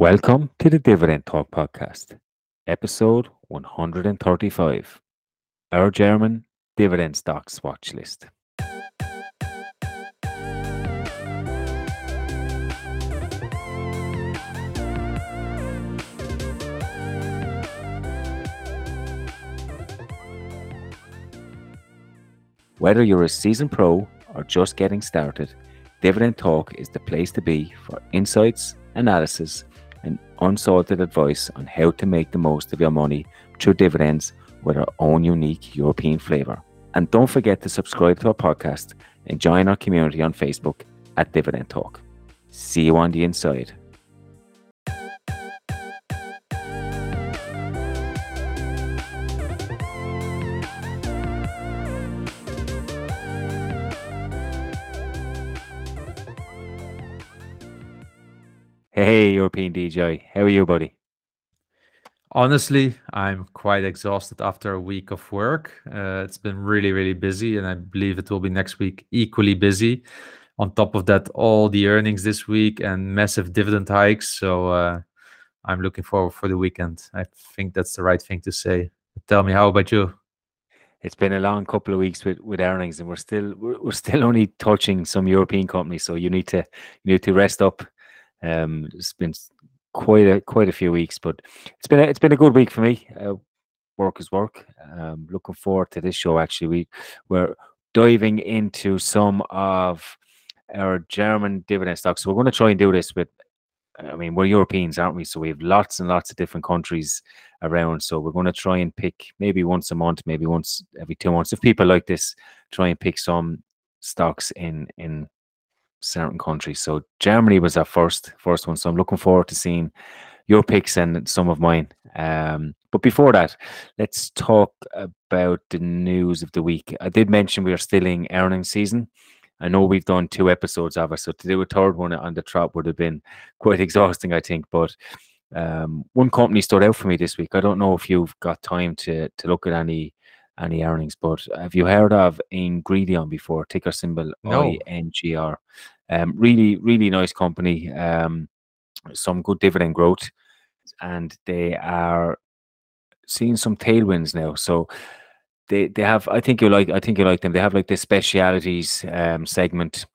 Welcome to the Dividend Talk podcast, episode 135, our German dividend stocks watch list. Whether you're a seasoned pro or just getting started, Dividend Talk is the place to be for insights, analysis, and unsalted advice on how to make the most of your money through dividends with our own unique European flavour. And don't forget to subscribe to our podcast and join our community on Facebook at Dividend Talk. See you on the inside. Hey, European DJ. How are you, buddy? Honestly, I'm quite exhausted after a week of work. Uh, it's been really, really busy, and I believe it will be next week equally busy. On top of that, all the earnings this week and massive dividend hikes. So uh, I'm looking forward for the weekend. I think that's the right thing to say. Tell me, how about you? It's been a long couple of weeks with, with earnings, and we're still we're, we're still only touching some European companies. So you need to you need to rest up um, it's been quite a quite a few weeks, but it's been a, it's been a good week for me. Uh, work is work. Um, looking forward to this show. Actually, we we're diving into some of our German dividend stocks. So we're going to try and do this with. I mean, we're Europeans, aren't we? So we have lots and lots of different countries around. So we're going to try and pick maybe once a month, maybe once every two months. If people like this, try and pick some stocks in in certain countries. So Germany was our first first one. So I'm looking forward to seeing your picks and some of mine. Um, but before that, let's talk about the news of the week. I did mention we are still in earnings season. I know we've done two episodes of it, so to do a third one on the trot would have been quite exhausting, I think. But um, one company stood out for me this week. I don't know if you've got time to to look at any any earnings. But have you heard of Ingredion before? Ticker symbol no. INGR. Um, really, really nice company. Um, some good dividend growth, and they are seeing some tailwinds now. So they they have. I think you like. I think you like them. They have like this specialities um, segment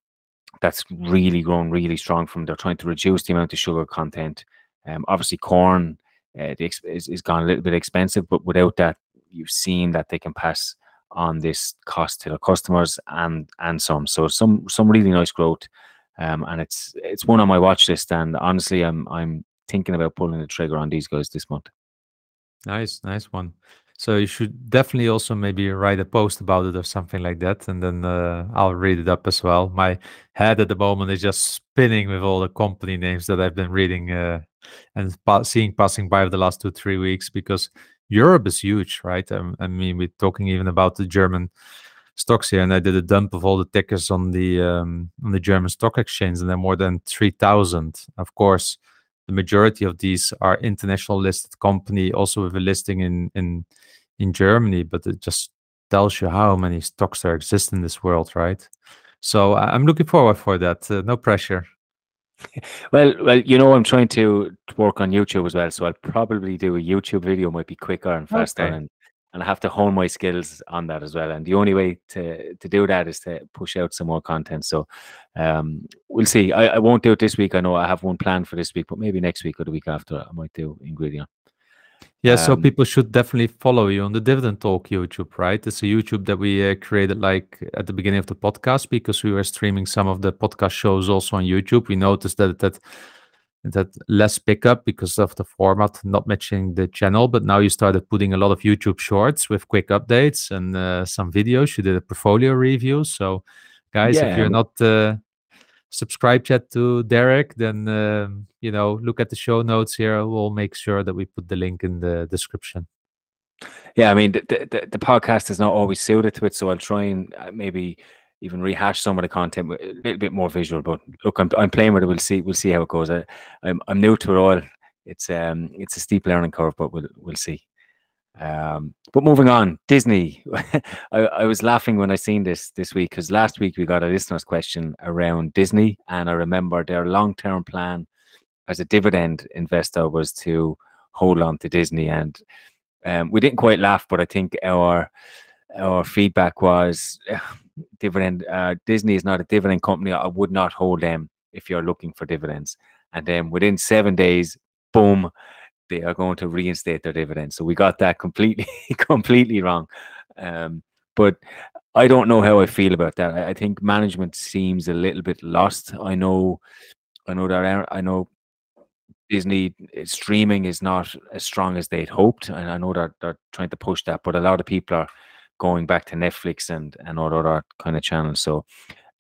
that's really grown really strong. From they're trying to reduce the amount of sugar content. Um, obviously, corn uh, is, is gone a little bit expensive, but without that, you've seen that they can pass on this cost to their customers and and some. So some some really nice growth. Um, and it's it's one on my watch list. And honestly, I'm I'm thinking about pulling the trigger on these guys this month. Nice, nice one. So you should definitely also maybe write a post about it or something like that, and then uh, I'll read it up as well. My head at the moment is just spinning with all the company names that I've been reading uh, and pa- seeing passing by over the last two three weeks because Europe is huge, right? Um, I mean, we're talking even about the German stocks here, and I did a dump of all the tickers on the um, on the German stock exchange, and there are more than three thousand. Of course, the majority of these are international listed company, also with a listing in in in Germany. But it just tells you how many stocks there exist in this world, right? So I'm looking forward for that. Uh, no pressure. well, well, you know, I'm trying to work on YouTube as well, so I'll probably do a YouTube video. Might be quicker and faster, okay. and and I have to hone my skills on that as well. And the only way to to do that is to push out some more content. So, um, we'll see. I, I won't do it this week. I know I have one plan for this week, but maybe next week or the week after, I might do Ingredion. Yeah, um, so people should definitely follow you on the Dividend Talk YouTube, right? It's a YouTube that we uh, created like at the beginning of the podcast because we were streaming some of the podcast shows also on YouTube. We noticed that that that less pickup because of the format not matching the channel. But now you started putting a lot of YouTube shorts with quick updates and uh, some videos. You did a portfolio review. So, guys, yeah. if you're not uh, subscribe chat to Derek, then um, you know look at the show notes here. We'll make sure that we put the link in the description. Yeah, I mean the the, the podcast is not always suited to it, so I'll try and uh, maybe even rehash some of the content a little bit more visual. But look, I'm I'm playing with it. We'll see we'll see how it goes. I, I'm I'm new to it all. It's um it's a steep learning curve, but we'll we'll see. Um, but moving on, Disney. I, I, was laughing when I seen this this week because last week we got a listener's question around Disney, and I remember their long term plan as a dividend investor was to hold on to Disney, and um, we didn't quite laugh, but I think our our feedback was dividend. Uh, Disney is not a dividend company. I would not hold them if you're looking for dividends. And then within seven days, boom, they are going to reinstate their dividends. So we got that completely, completely wrong. Um, but I don't know how I feel about that. I, I, think management seems a little bit lost. I know, I know that I know Disney eh, streaming is not as strong as they'd hoped, and I know that they're trying to push that. But a lot of people are going back to Netflix and and all other kind of channels. So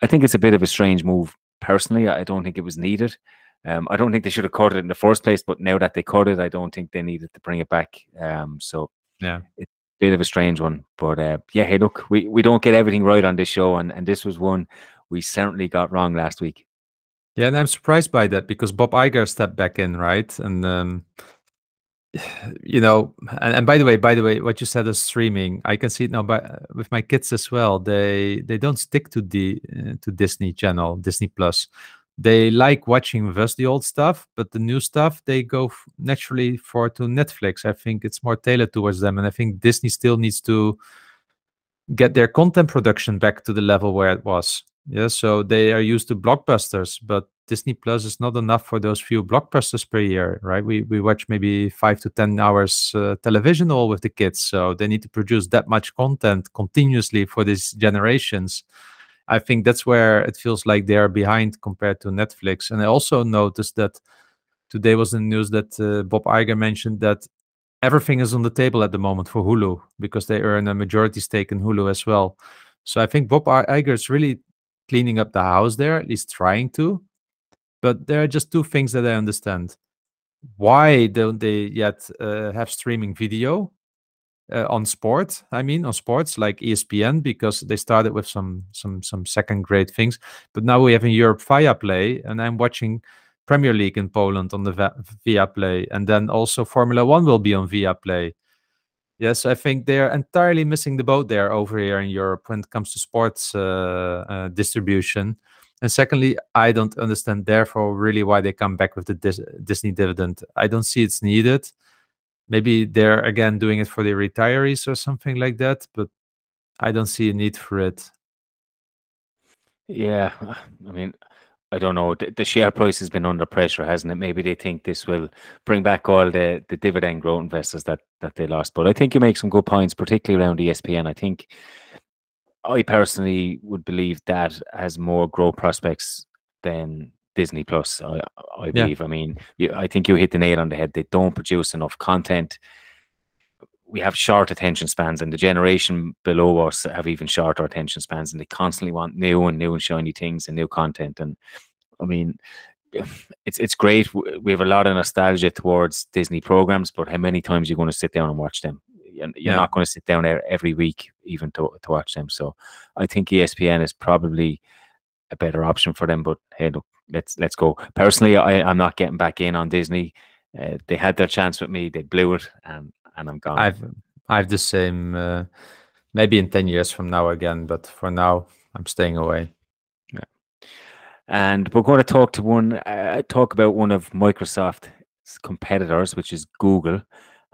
I think it's a bit of a strange move. Personally, I don't think it was needed. Um, I don't think they should have caught it in the first place, but now that they caught it, I don't think they needed to bring it back. Um, so yeah, it's a bit of a strange one. But uh, yeah, hey, look, we, we don't get everything right on this show, and, and this was one we certainly got wrong last week. Yeah, and I'm surprised by that because Bob Iger stepped back in, right? And um, you know and, and, by the way by the way what you said is streaming i can see it now but with my kids as well they they don't stick to the uh, to disney channel disney plus they like watching us the old stuff but the new stuff they go f- naturally for to netflix i think it's more tailored towards them and i think disney still needs to get their content production back to the level where it was yeah so they are used to blockbusters but Disney Plus is not enough for those few blockbusters per year, right? We we watch maybe five to ten hours uh, television all with the kids, so they need to produce that much content continuously for these generations. I think that's where it feels like they are behind compared to Netflix. And I also noticed that today was the news that uh, Bob Iger mentioned that everything is on the table at the moment for Hulu because they earn a majority stake in Hulu as well. So I think Bob Iger is really cleaning up the house there, at least trying to. But there are just two things that I understand. Why don't they yet uh, have streaming video uh, on sport? I mean, on sports like ESPN, because they started with some some some second grade things. But now we have in Europe Viaplay, and I'm watching Premier League in Poland on the Viaplay, and then also Formula One will be on Viaplay. Yes, I think they're entirely missing the boat there over here in Europe when it comes to sports uh, uh, distribution. And secondly, I don't understand, therefore, really why they come back with the Dis- Disney dividend. I don't see it's needed. Maybe they're again doing it for the retirees or something like that, but I don't see a need for it. Yeah, I mean, I don't know. The, the, share price has been under pressure, hasn't it? Maybe they think this will bring back all the, the dividend growth investors that that they lost. But I think you make some good points, particularly around ESPN. I think I personally would believe that has more growth prospects than Disney Plus. I, I believe. Yeah. I mean, you, I think you hit the nail on the head. They don't produce enough content. We have short attention spans, and the generation below us have even shorter attention spans, and they constantly want new and new and shiny things and new content. And I mean, it's it's great. We have a lot of nostalgia towards Disney programs, but how many times are you going to sit down and watch them? You're, you're yeah. not going to sit down there every week even to, to watch them. So I think ESPN is probably a better option for them. But hey, look, let's let's go. Personally, I, I'm not getting back in on Disney. Uh, they had their chance with me, they blew it, and and I'm gone. I've I've the same. Uh, maybe in ten years from now again, but for now, I'm staying away. Yeah. And we're going to talk to one, uh, talk about one of Microsoft's competitors, which is Google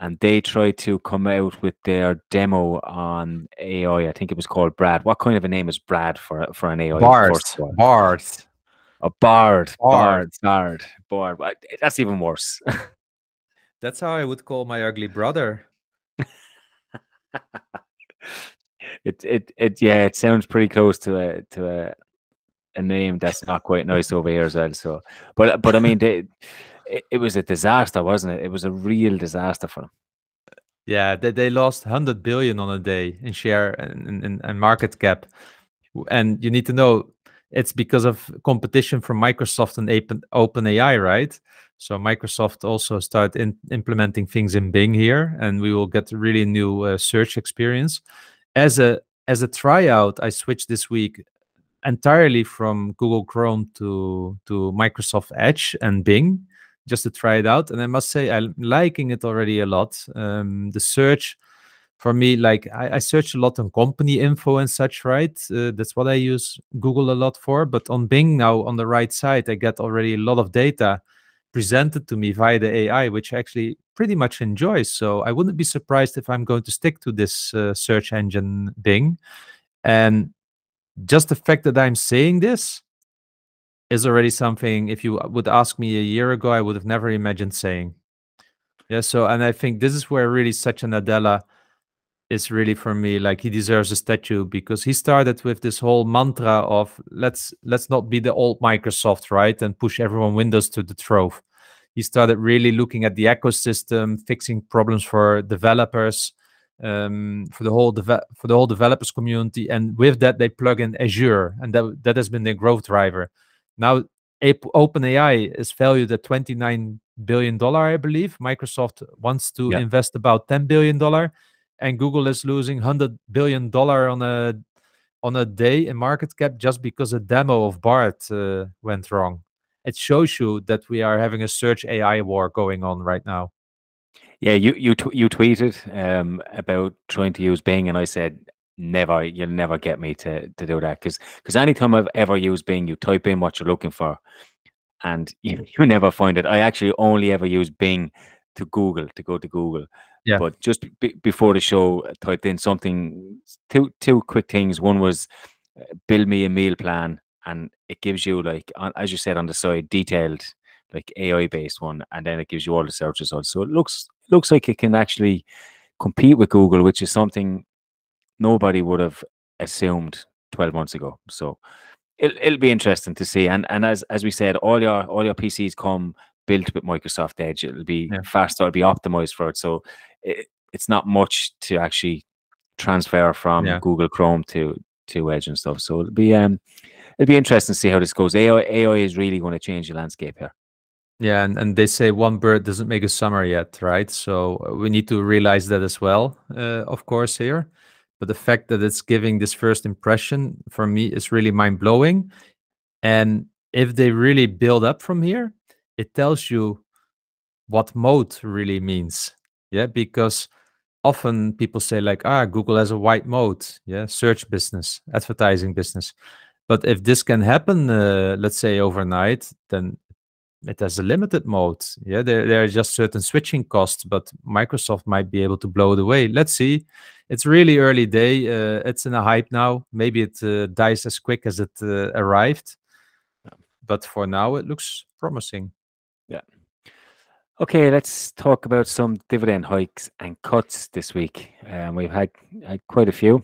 and they tried to come out with their demo on AI. I think it was called Brad. What kind of a name is Brad for for an AI? Bard. Bard. A bard. Bard. Bard. Bard. Bard. Eh, that's even worse. That's how I would call my ugly brother. it it it yeah, it sounds pretty close to a to a a name that's not quite nice over here as well. So, but but I mean they it, it was a disaster, wasn't it? It was a real disaster for them. Yeah, they, they lost 100 billion on a day in share and, and, and market cap. And you need to know it's because of competition from Microsoft and OpenAI, right? So Microsoft also started in, implementing things in Bing here, and we will get really new uh, search experience. As a as a tryout, I switched this week entirely from Google Chrome to to Microsoft Edge and Bing, just to try it out. And I must say, I'm liking it already a lot. Um, the search for me, like I, I, search a lot on company info and such, right? Uh, that's what I use Google a lot for. But on Bing now, on the right side, I get already a lot of data. presented to me via the AI, which I actually pretty much enjoy. So I wouldn't be surprised if I'm going to stick to this uh, search engine Bing. And just the fact that I'm saying this is already something. If you would ask me a year ago, I would have never imagined saying. Yeah. So, and I think this is where really Satya Nadella is really for me like he deserves a statue because he started with this whole mantra of let's let's not be the old Microsoft, right, and push everyone Windows to the trove. He started really looking at the ecosystem, fixing problems for developers, um, for the whole for the whole developers community, and with that they plug in Azure, and that that has been the growth driver. Now, OpenAI is valued at twenty nine billion dollar, I believe. Microsoft wants to yeah. invest about ten billion dollar and Google is losing hundred billion dollar on a on a day in market cap just because a demo of Bard uh, went wrong. It shows you that we are having a search AI war going on right now. Yeah, you you you tweeted um, about trying to use Bing, and I said never. You'll never get me to to do that because because anytime I've ever used Bing, you type in what you're looking for, and you, you never find it. I actually only ever use Bing to Google to go to Google. Yeah. But just b- before the show, I typed in something two two quick things. One was uh, build me a meal plan, and it gives you like as you said on the side detailed like AI based one, and then it gives you all the search results. So it looks looks like it can actually compete with Google, which is something nobody would have assumed 12 months ago. So it'll, it'll be interesting to see. And and as as we said, all your all your PCs come built with Microsoft Edge. It'll be yeah. faster, it'll be optimized for it. So it, it's not much to actually transfer from yeah. Google Chrome to to Edge and stuff. So it'll be um it'll be interesting to see how this goes. AI AI is really going to change the landscape here. Yeah, and, and they say one bird doesn't make a summer yet, right? So uh, we need to realize that as well, uh, of course, here. But the fact that it's giving this first impression for me is really mind blowing. And if they really build up from here, it tells you what moat really means. Yeah, because often people say like, ah, Google has a wide moat. Yeah, search business, advertising business. But if this can happen, uh, let's say overnight, then it has a limited moat. Yeah, there, there are just certain switching costs, but Microsoft might be able to blow it away. Let's see. It's really early day. Uh, it's in a hype now. Maybe it uh, dies as quick as it uh, arrived. But for now, it looks promising. Okay, let's talk about some dividend hikes and cuts this week. Um, we've had, had quite a few.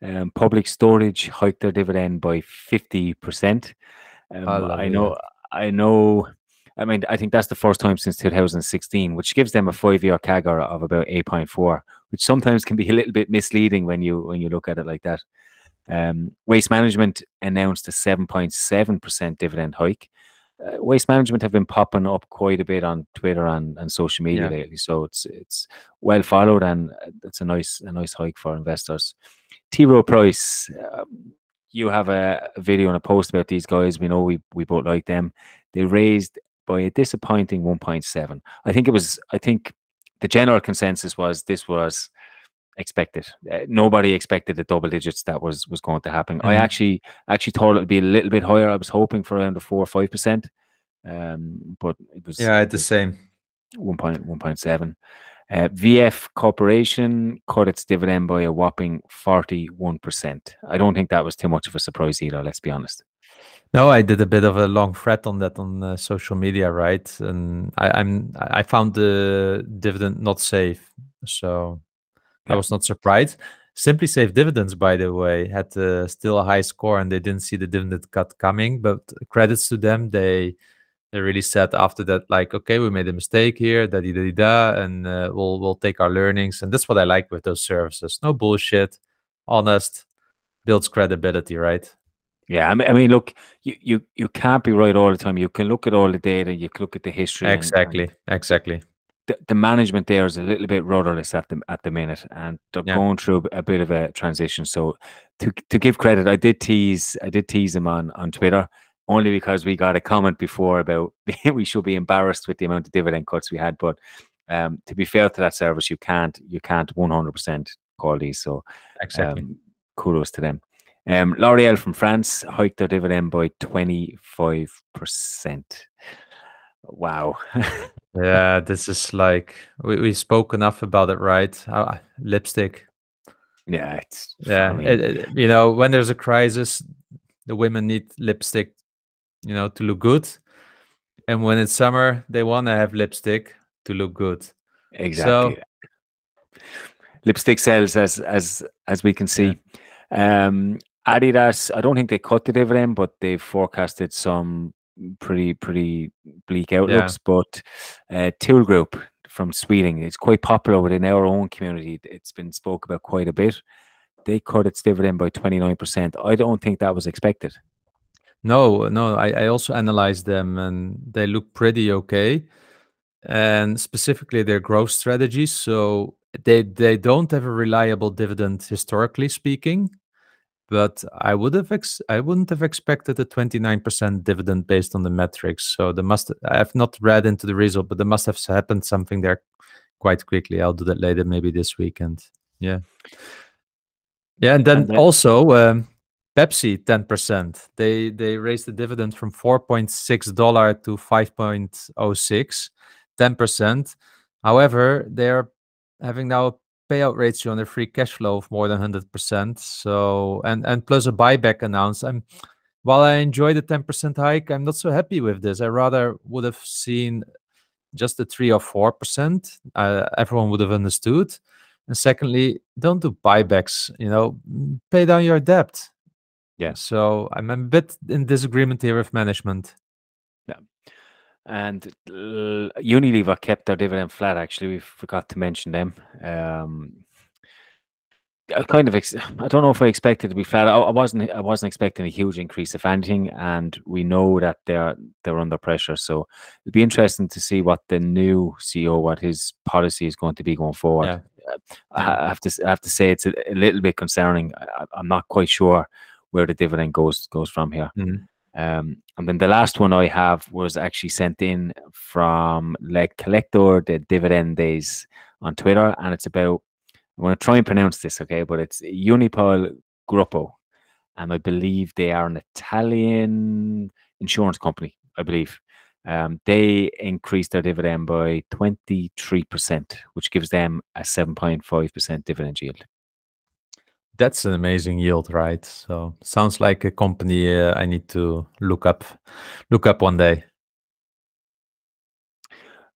Um, Public Storage hiked their dividend by fifty percent. Um, I know, I know. I mean, I think that's the first time since 2016, which gives them a five-year CAGR of about 8.4, which sometimes can be a little bit misleading when you when you look at it like that. Um, Waste Management announced a 7.7% dividend hike, uh, waste management have been popping up quite a bit on Twitter and, and social media yeah. lately. So it's it's well followed and uh, it's a nice a nice hike for investors. T Rowe Price, um, you have a, a, video and a post about these guys. We know we we both like them. They raised by a disappointing 1.7. I think it was. I think the general consensus was this was expected. Uh, nobody expected the double digits that was was going to happen. Mm-hmm. I actually actually thought it would be a little bit higher. I was hoping for around the four or five percent, um, but it was yeah, I had the same. One point one point seven. Uh, VF Corporation cut its dividend by a whopping forty one percent. I don't think that was too much of a surprise either. Let's be honest. No, I did a bit of a long thread on that on uh, social media, right? And I, I'm I found the dividend not safe, so I was not surprised. Simply Safe Dividends, by the way, had uh, still a high score and they didn't see the dividend cut coming. But credits to them, they they really said after that, like, okay, we made a mistake here, da da da da, and uh, we'll we'll take our learnings. And that's what I like with those services. No bullshit, honest, builds credibility, right? Yeah, I mean, I mean, look, you, you you can't be right all the time. You can look at all the data, you can look at the history. Exactly, and, and exactly the, the management there is a little bit rudderless at the at the minute, and they're yeah. going through a, bit of a transition. So, to to give credit, I did tease I did tease him on on Twitter only because we got a comment before about we should be embarrassed with the amount of dividend cuts we had. But um, to be fair to that service, you can't you can't one hundred percent call these. So, exactly. Um, kudos to them. Um, L'Oreal from France hiked their dividend by twenty five percent. Wow. yeah, this is like we, we spoke enough about it, right? Uh, lipstick. Yeah, it's Yeah, it- it- you know, when there's a crisis, the women need lipstick, you know, to look good, and when it's summer, they want to have lipstick to look good. exactly. Lipstick sells as as as we can see. Um, Adidas, I don't think they cut the dividend, but they've forecasted some pretty pretty bleak outlooks. But uh, Thule Group from Sweden, it's quite popular within our own community. It's been spoke about quite a bit. They cut its dividend by twenty nine percent. I don't think that was expected. No, no, I, I also analyzed them and they look pretty okay. And specifically their growth strategies. So they they don't have a reliable dividend historically speaking. But I would have ex- I wouldn't have expected a 29% dividend based on the metrics. So there must I have not read into the result, but there must have happened something there quite quickly. I'll do that later, maybe this weekend. Yeah. Yeah, and then, And then- also um, Pepsi 10%. They they raised the dividend from 4.6 dollar to 5.06, 10%. However, they're having now a payout ratio on their free cash flow of more than 100%. So and and plus a buyback announced. I'm while I enjoy the 10% hike, I'm not so happy with this. I rather would have seen just the 3 or 4%. Uh, everyone would have understood. And secondly, don't do buybacks, you know, pay down your debt. Yeah. So I'm a bit in disagreement here with management. And uh, Unilever kept their dividend flat. Actually, we forgot to mention them. Um, I kind of, ex- I don't know if I expected to be flat. I, I wasn't, I wasn't expecting a huge increase, if anything. And we know that they're they're under pressure. So it'll be interesting to see what the new CEO, what his policy is going to be going forward. Yeah. I have to, I have to say, it's a, a little bit concerning. I, I'm not quite sure where the dividend goes goes from here. Mhm. Um, and then the last one I have was actually sent in from like Collector, the dividend days on Twitter, and it's about. I'm going to try and pronounce this, okay? But it's Unipol Gruppo, and I believe they are an Italian insurance company. I believe um, they increased their dividend by 23%, which gives them a 7.5% dividend yield. That's an amazing yield, right? So sounds like a company uh, I need to look up, look up one day.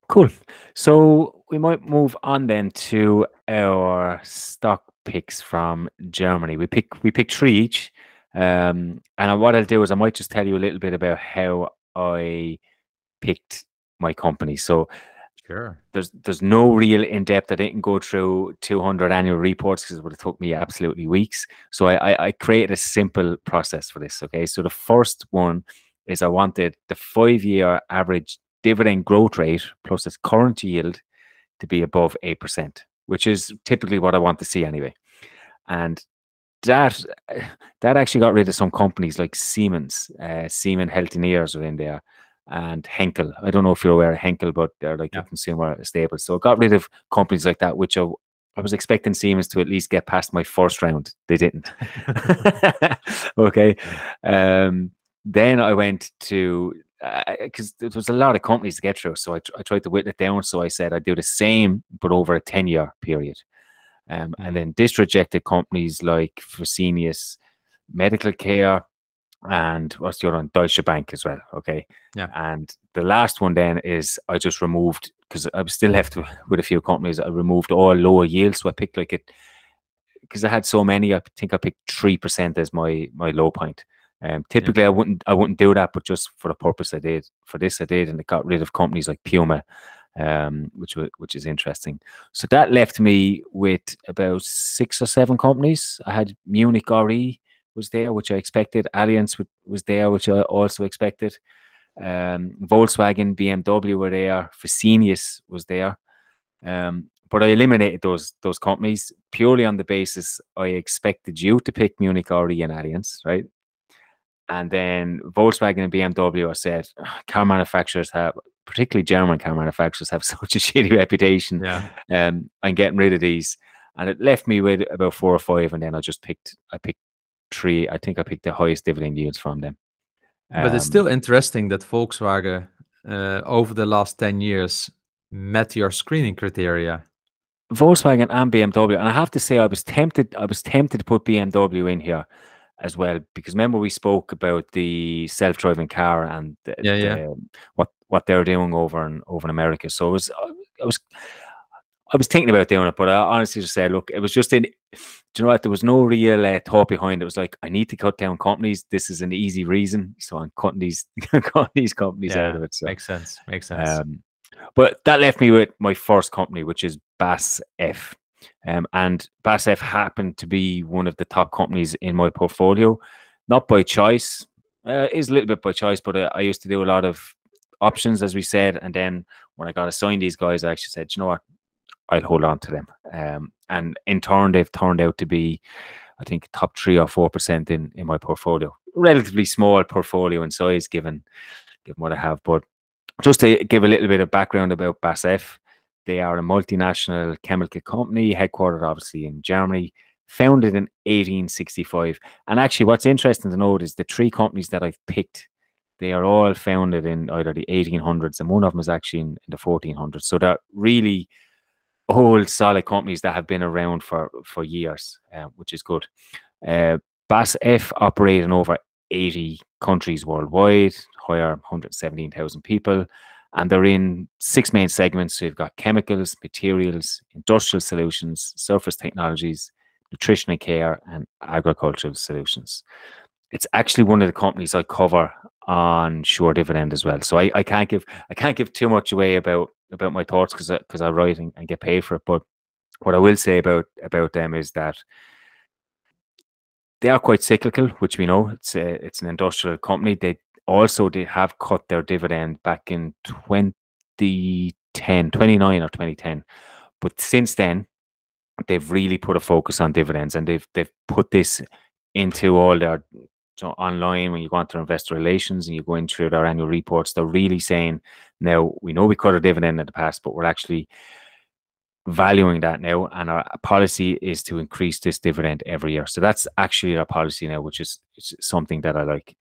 Cool. So we might move on then to our stock picks from Germany. We pick we pick three each. Um, and what I'll do is I might just tell you a little bit about how I picked my company. So Sure. there's there's no real in depth. I didn't go through 200 annual reports because it would have took me absolutely weeks. So I, I I created a simple process for this. Okay, so the first one is I wanted the five year average dividend growth rate plus its current yield to be above eight percent, which is typically what I want to see anyway. And that that actually got rid of some companies like Siemens, uh, Siemens Healthineers are in there, and Henkel. I don't know if you're aware of Henkel, but they're like Yeah. a consumer staple. So it got rid of companies like that, which I, I was expecting Siemens to at least get past my first round. They didn't. okay. Um, then I went to because there was a lot of companies to get through, so I, tr- I tried to whittle it down. So I said I'd do the same, but over a ten year period. Um. And then this rejected companies like Fresenius Medical Care and what's the other one? Deutsche Bank as well. Okay. Yeah. And the last one then is I just removed because I was still left with- with a few companies. I removed all lower yields, so I picked like it because I had so many. I think I picked three percent as my my low point. Um, typically, I wouldn't I wouldn't do that, but just for the purpose I did for this, I did, and it got rid of companies like Puma, um, which which is interesting. So that left me with about six or seven companies. I had Munich RE was there, which I expected. Allianz was there, which I also expected. Um, Volkswagen, BMW were there. Fresenius was there. Um, but I eliminated those those companies purely on the basis I expected you to pick Munich RE and Allianz, right? And then Volkswagen and BMW, I said, "Ah, car manufacturers have, particularly German car manufacturers, have such a shitty reputation. Yeah. Um, I'm getting rid of these, and it left me with about four or five, and then I just picked, I picked three. I think I picked the highest dividend yields from them. But it's Um, still interesting that Volkswagen uh, over the last 10 years met your screening criteria? Volkswagen and BMW. And I have to say, I was tempted. I was tempted to put BMW in here as well because remember we spoke about the self-driving car and the, Yeah, yeah. the, what what they're doing over in over in America. So it was I was I was thinking about doing it, but I honestly just said, look, it was just in. Do you know what? There was no real uh, thought behind it. It was like I need to cut down companies. This is an easy reason, so I'm cutting these cutting these companies out of it. So Makes sense. Makes sense. um, but that left me with my first company, which is Bass F. Um, and BASF happened to be one of the top companies in my portfolio, not by choice. Uh, is a little bit by choice, but uh, I used to do a lot of options, as we said. And then when I got assigned these guys, I actually said, "Do you know what, I'll hold on to them. Um, and in turn, they've turned out to be, I think, top three or four percent in in my portfolio. Relatively small portfolio in size, given given what I have, but just to give a little bit of background about BASF, they are a multinational chemical company headquartered obviously in Germany, founded in 1865. And actually, what's interesting to note is the three companies that I've picked, they are all founded in either the 1800s, and one of them is actually in, in the 1400s. So they're really old, solid companies that have been around for for years, uh, which is good. Uh, BASF operate in over 80 countries worldwide, hire 117,000 people, and they're in six main segments. So you've got chemicals, materials, industrial solutions, surface technologies, nutrition and care, and agricultural solutions. It's actually one of the companies I cover on Sure Dividend as well. So I, I can't give I can't give too much away about about my thoughts because because I, write and, and get paid for it. But what I will say about about them is that they are quite cyclical, which we know. It's a, it's an industrial company. They also they have cut their dividend back in 2010, 29 or 2010. But since then, they've really put a focus on dividends and they've they've put this into all their so online when you go onto investor relations and you go in through their annual reports, they're really saying now we know we cut a dividend in the past, but we're actually valuing that now, and our policy is to increase this dividend every year. So that's actually our policy now, which is, something that I like.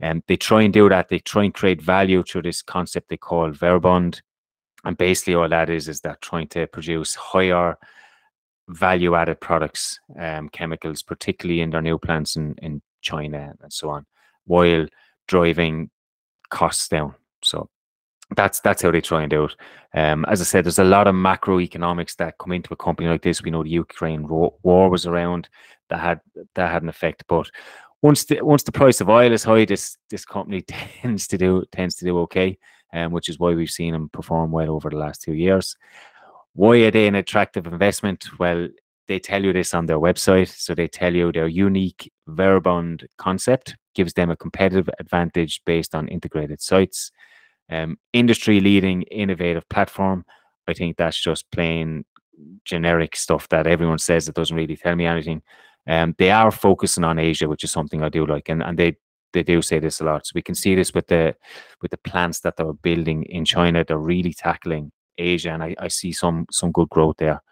And they try and do that. They try and create value through this concept they call Verbund, and basically all that is is that trying to produce higher value-added products, um, chemicals, particularly in their new plants in, in China and so on, while driving costs down. So that's that's how they try and do it. Um, as I said, there's a lot of macroeconomics that come into a company like this. We know the Ukraine war was around that had that had an effect, but once the once the price of oil is high, this this company tends to do tends to do okay, um, which is why we've seen them perform well over the last two years. Why are they an attractive investment? Well, they tell you this on their website. So they tell you their unique Verbund concept gives them a competitive advantage based on integrated sites um, industry leading innovative platform. I think that's just plain generic stuff that everyone says that doesn't really tell me anything. Um, they are focusing on Asia, which is something I do like, and, and they they do say this a lot. So we can see this with the with the plants that they're building in China. They're really tackling Asia, and I, I see some some good growth there.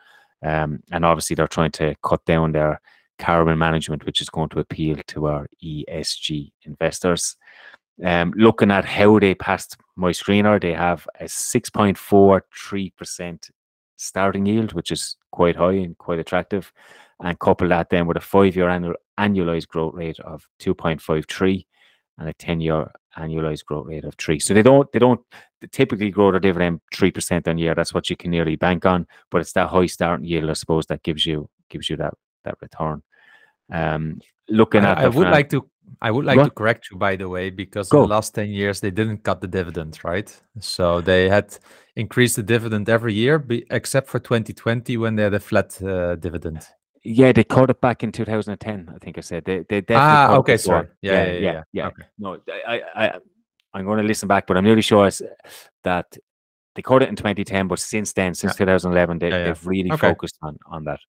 Um, and obviously they're trying to cut down their carbon management, which is going to appeal to our ESG investors. Um, looking at how they passed my screener, they have a 6.43% starting yield, which is quite high and quite attractive. And couple that then with a five year annual annualized growth rate of 2.53 and a 10 year annualized growth rate of three. So they don't they don't typically grow their dividend three percent on year. That's what you can nearly bank on, but it's that high starting yield, I suppose, that gives you gives you that that return. Um, looking at I, I would like to I would like Go to correct you by the way because Go. in the last 10 years they didn't cut the dividend, right? So they had increased the dividend every year be, except for 2020 when they had a flat uh, dividend. Yeah, they caught it back in 2010. I think I said they they definitely. Ah, cut it okay, before. sorry. Yeah, yeah, yeah, Okay. No, I, I, I'm going to listen back, but I'm nearly sure that they caught it in 2010. But since then, since 2011, they, Yeah, yeah. they've really Okay. focused on on that,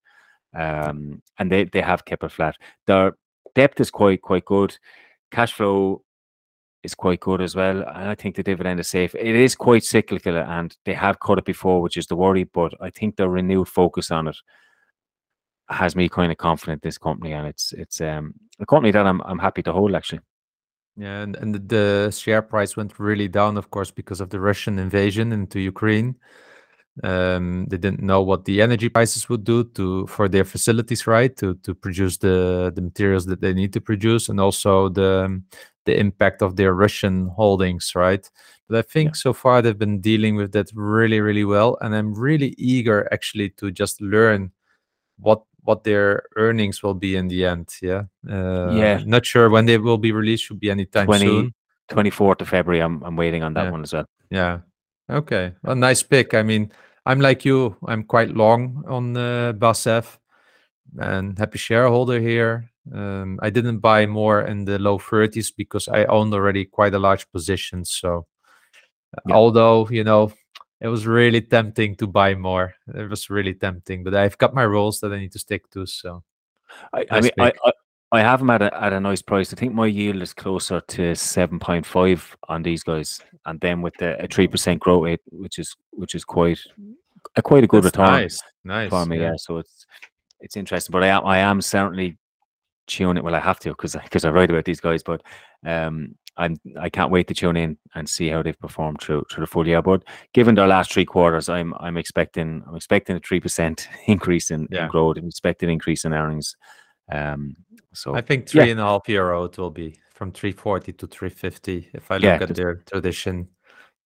um, and they they have kept it flat. Their depth is quite quite good. Cash flow is quite good as well. And I think the dividend is safe. It is quite cyclical, and they have cut it before, which is the worry. But I think their renewed focus on it has me kind of confident this company, and it's it's um a company that I'm I'm happy to hold actually. Yeah, and, and the share price went really down, of course, because of the Russian invasion into Ukraine. Um, they didn't know what the energy prices would do to for their facilities, right? To to produce the the materials that they need to produce, and also the the impact of their Russian holdings, right? But I think yeah. so far they've been dealing with that really, really well, and I'm really eager actually to just learn what what their earnings will be in the end. Yeah. Uh, yeah. Not sure when they will be released. Should be anytime 20, soon. 24th of February. I'm I'm waiting on that yeah. one as well. Yeah. Okay. A nice pick. I mean, I'm like you. I'm quite long on uh, BASF and happy shareholder here. Um, I didn't buy more in the low 30s because I owned already quite a large position. So, yeah. although you know it was really tempting to buy more. It was really tempting, but I've got my rules that I need to stick to. So, I, I mean, I, I, I have them at a, at a nice price. I think my yield is closer to seven point five on these guys, and then with the a three percent growth rate, which is which is quite a quite a good That's return. Nice, nice for me. Yeah. yeah. so it's it's interesting, but I am I am certainly tune it. Well, I have to because because I write about these guys, but um, I'm I can't wait to tune in and see how they've performed through through the full year. But given their last three quarters, I'm I'm expecting I'm expecting a three percent increase in, yeah. in growth. I'm expecting increase in earnings. Um, so I think three yeah. and a half euro it will be from 340 to 350 if I look yeah, at their tradition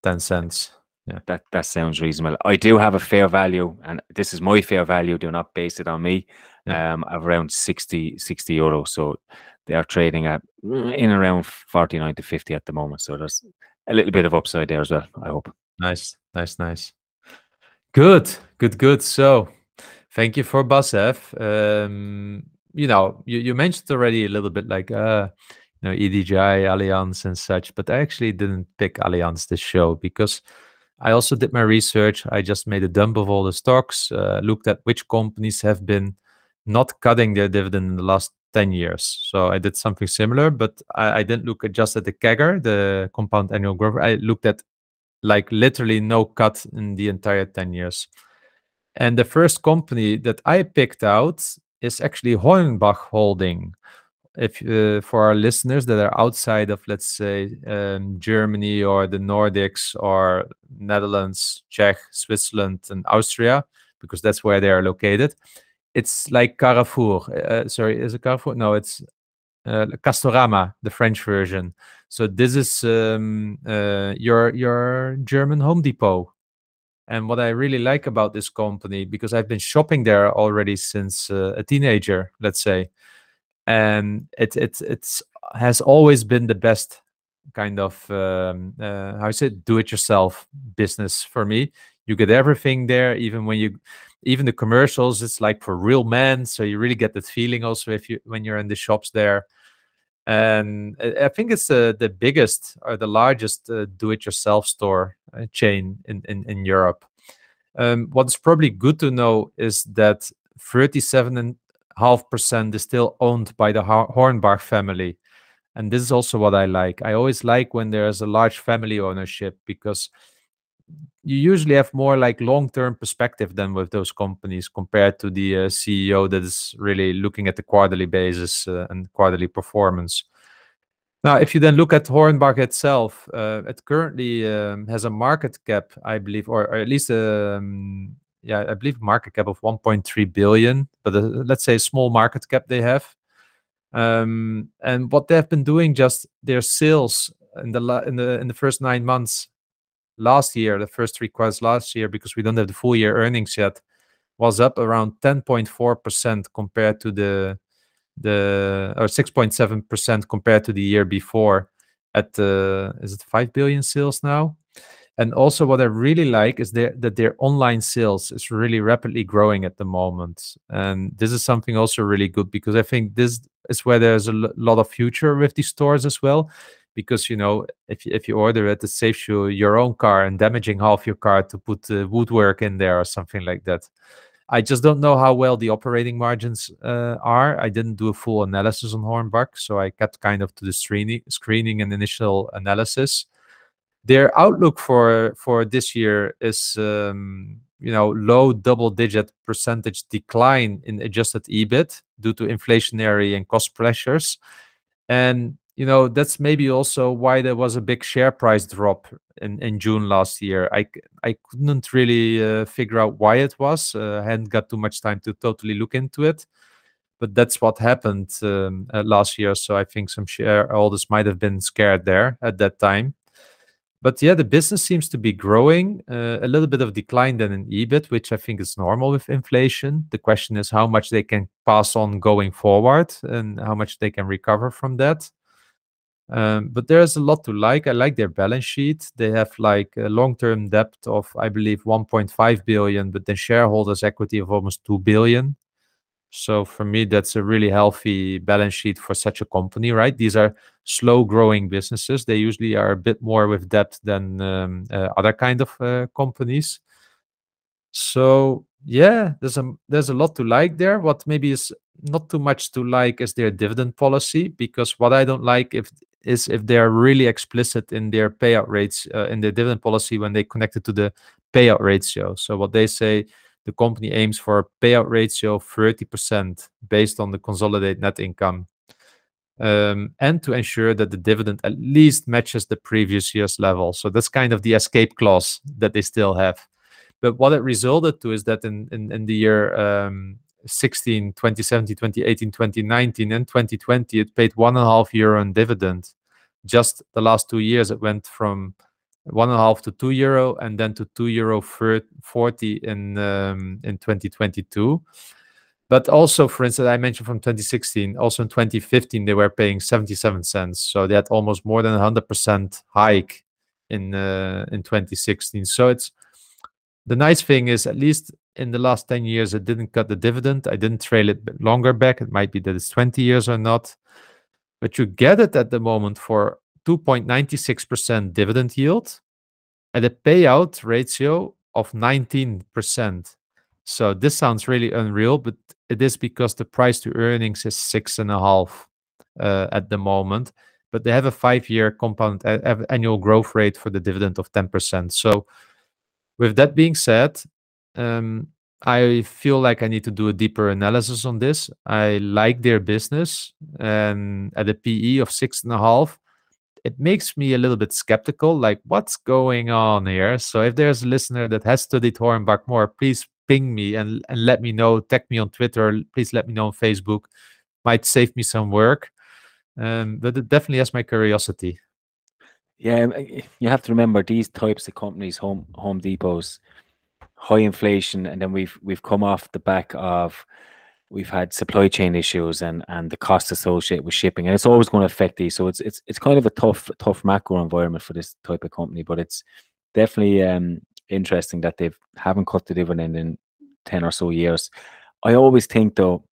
10 cents yeah that that sounds reasonable i do have a fair value and this is my fair value do not base it on me um of around 60 60 euro so they are trading at in around 49 to 50 at the moment so there's a little bit of upside there as well i hope. Nice nice nice. Good good good. So thank you for BASF um you know you, you mentioned already a little bit like uh you know edgi allianz and such but i actually didn't pick allianz this show because I also did my research. I just made a dump of all the stocks, uh, looked at which companies have been not cutting their dividend in the last 10 years. So I did something similar, but I, I didn't look at just at the CAGR, the compound annual growth. I looked at like literally no cut in the entire 10 years. And the first company that I picked out is actually Hornbach Holding if uh, for our listeners that are outside of let's say um, germany or the nordics or netherlands czech switzerland and austria because that's where they are located it's like carrefour uh, sorry is it carrefour? No it's uh, castorama the french version. So this is um, uh, your your german home depot. And what i really like about this company because i've been shopping there already since uh, a teenager let's say and it it it's has always been the best kind of um, uh, how is it do it yourself business for me. You get everything there even when you even the commercials it's like for real men so you really get that feeling also if you when you're in the shops there and i think it's uh, the biggest or the largest uh, do-it-yourself store uh, chain in, in, in europe um, what's probably good to know is that 37 half percent is still owned by the Hornbach family. And this is also what I like. I always like when there's a large family ownership because you usually have more like long-term perspective than with those companies compared to the uh, CEO that is really looking at the quarterly basis uh, and quarterly performance. Now, if you then look at Hornbach itself, uh, it currently um, has a market cap, I believe, or, or at least um, yeah, I believe market cap of 1.3 billion, but uh, let's say small market cap they have. Um, and what they've been doing, just their sales in the in the in the first nine months last year, the first quarters last year, because we don't have the full year earnings yet, was up around 10.4 percent compared to the the or 6.7 percent compared to the year before. At uh, is it five billion sales now? And also, what I really like is their, that their online sales is really rapidly growing at the moment. And this is something also really good because I think this is where there's a lot of future with these stores as well. Because you know, if if you order it, it saves you your own car and damaging half your car to put uh, woodwork in there or something like that. I just don't know how well the operating margins uh, are. I didn't do a full analysis on Hornbach, so I kept kind of to the screening, screening and initial analysis their outlook for for this year is um, you know low double digit percentage decline in adjusted EBIT due to inflationary and cost pressures. And you know that's maybe also why there was a big share price drop in, in June last year. I I couldn't really uh, figure out why it was. Uh, I hadn't got too much time to totally look into it, but that's what happened um, uh, last year. So I think some shareholders might have been scared there at that time. But yeah, the business seems to be growing. Uh, a little bit of decline then in EBIT, which I think is normal with inflation. The question is how much they can pass on going forward and how much they can recover from that. Um, but there's a lot to like. I like their balance sheet. They have like a long-term debt of, I believe, 1.5 billion, but then shareholders' equity of almost 2 billion. So for me, that's a really healthy balance sheet for such a company, right? These are slow-growing businesses. They usually are a bit more with debt than um, uh, other kind of uh, companies. So yeah, there's a there's a lot to like there. What maybe is not too much to like is their dividend policy because what I don't like if is if they are really explicit in their payout rates uh, in their dividend policy when they connect it to the payout ratio. So what they say, the company aims for a payout ratio of 30% based on the consolidated net income. Um, and to ensure that the dividend at least matches the previous year's level. So that's kind of the escape clause that they still have. But what it resulted to is that in, in, in the year um, 16, 2017, 2018, 2019, and 2020, it paid one and a half euro in dividend. Just the last two years, it went from one and a half to two euro, and then to two euro forty in um, in 2022. But also, for instance, I mentioned from 2016, also in 2015, they were paying 77 cents. So they had almost more than 100% hike in uh, in 2016. So it's the nice thing is, at least in the last 10 years, it didn't cut the dividend. I didn't trail it longer back. It might be that it's 20 years or not. But you get it at the moment for 2.96% dividend yield at a payout ratio of 19%. So this sounds really unreal, but it is because the price to earnings is six and a half uh, at the moment. But they have a five-year compound annual growth rate for the dividend of 10%. So with that being said, um, I feel like I need to do a deeper analysis on this. I like their business, and at a PE of six and a half, it makes me a little bit skeptical. Like, what's going on here? So, if there's a listener that has studied Hornbach more, please ping me and, and let me know. Tag me on Twitter. Please let me know on Facebook. Might save me some work. Um, but it definitely has my curiosity. Yeah, you have to remember these types of companies, Home Home Depots, high inflation, and then we've we've come off the back of we've had supply chain issues and and the cost associated with shipping, and it's always going to affect these. So it's it's it's kind of a tough tough macro environment for this type of company, but it's definitely um, interesting that they haven't cut the dividend in ten or so years. I always think though,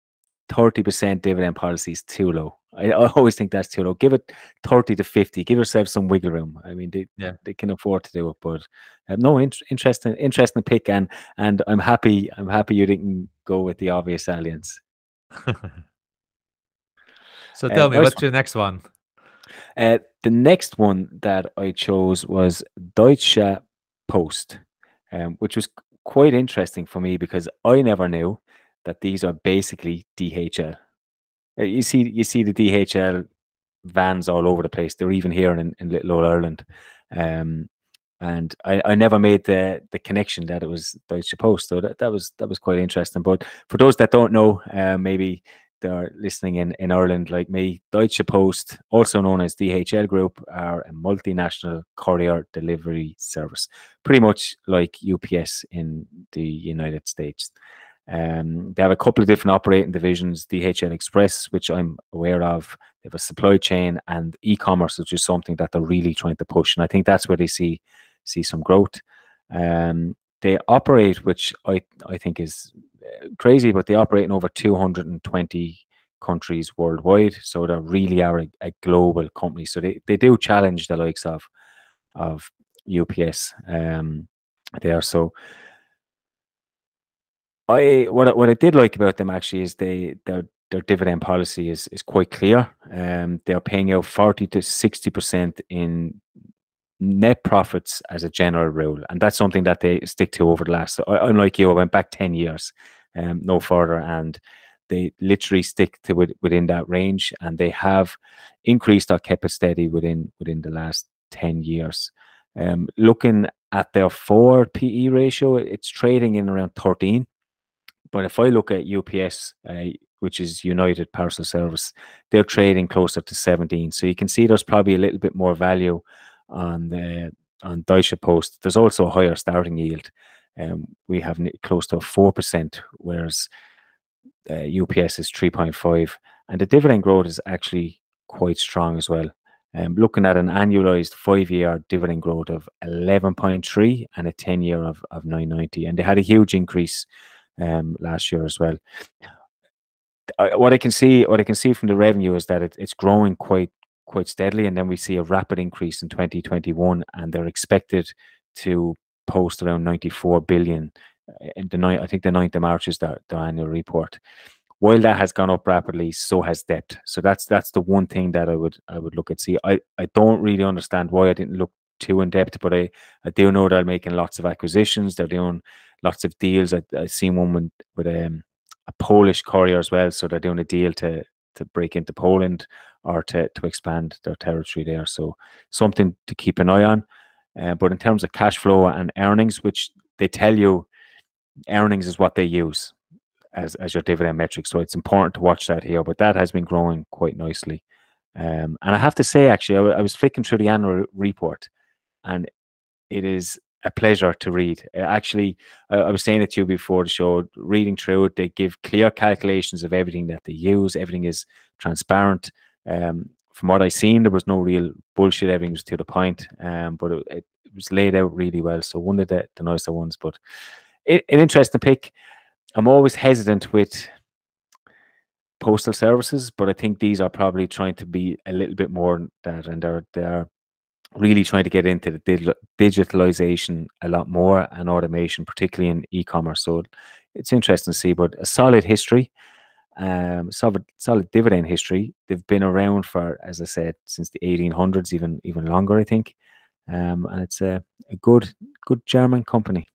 thirty percent dividend policy is too low. I, I, always think that's too low. Give it 30 to 50. Give yourself some wiggle room. I mean, they, yeah. they can afford to do it, but uh, no, in, interesting, interesting pick. And, and I'm happy, I'm happy you didn't go with the obvious Allianz. so tell uh, me, what's your next one? Uh, the next one that I chose was Deutsche Post, um, which was quite interesting for me because I never knew that these are basically DHL. Uh, you see, you see the DHL vans all over the place. They're even here in, in Little Old Ireland. Um, and I, I never made the the connection that it was Deutsche Post. So that, that was that was quite interesting. But for those that don't know, uh, maybe they're listening in, in Ireland like me, Deutsche Post, also known as DHL Group, are a multinational courier delivery service, pretty much like UPS in the United States. Um, they have a couple of different operating divisions DHL Express, which I'm aware of. They have a supply chain and e commerce, which is something that they're really trying to push. And I think that's where they see see some growth. Um, they operate, which I, I think is uh, crazy, but they operate in over 220 countries worldwide. So they really are a, a global company. So they, they do challenge the likes of of UPS um, there. So I what what I did like about them actually is they their their dividend policy is is quite clear. Um, they're paying out forty to sixty percent in net profits as a general rule, and that's something that they stick to over the last. I, am like you, I went back ten years, um, no further, and they literally stick to it within that range, and they have increased or kept it steady within within the last ten years. Um, looking at their forward PE ratio, it's trading in around 13. But if I look at UPS, uh, which is United Parcel Service, they're trading closer to 17. So you can see there's probably a little bit more value on the on Deutsche Post. There's also a higher starting yield. Um, we have close to four percent, whereas uh, UPS is 3.5, and the dividend growth is actually quite strong as well. Um, looking at an annualized five-year dividend growth of 11.3 and a 10-year of, of 990, and they had a huge increase um, last year as well. what I can see, what I can see from the revenue is that it, it's growing quite quite steadily, and then we see a rapid increase in 2021, and they're expected to post around 94 billion uh, in the night. I think the 9th of March is the, their annual report while that has gone up rapidly, so has debt. So that's that's the one thing that I would I would look at. See, I, I don't really understand why I didn't look too in depth, but I, I do know they're making lots of acquisitions. They're doing lots of deals. I I seen one with, with um, a Polish courier as well. So they're doing a deal to to break into Poland or to to expand their territory there. So something to keep an eye on. Uh, but in terms of cash flow and earnings, which they tell you earnings is what they use as, as your dividend metric. So it's important to watch that here. But that has been growing quite nicely. Um, and I have to say, actually, I, was flicking through the annual report, and it is a pleasure to read. Actually, I, was saying it to you before the show. Reading through it, they give clear calculations of everything that they use. Everything is transparent. Um, from what I seen, there was no real bullshit. Everything was to the point. Um, but it, it, was laid out really well. So one of the, the nicer ones. But it, an interesting pick. I'm always hesitant with postal services, but I think these are probably trying to be a little bit more that, and they're they're really trying to get into the digitalization a lot more and automation, particularly in e-commerce. So it's interesting to see, but a solid history, um, solid solid dividend history. They've been around for, as I said, since the 1800s, even even longer, I think. Um, and it's a, a good good German company.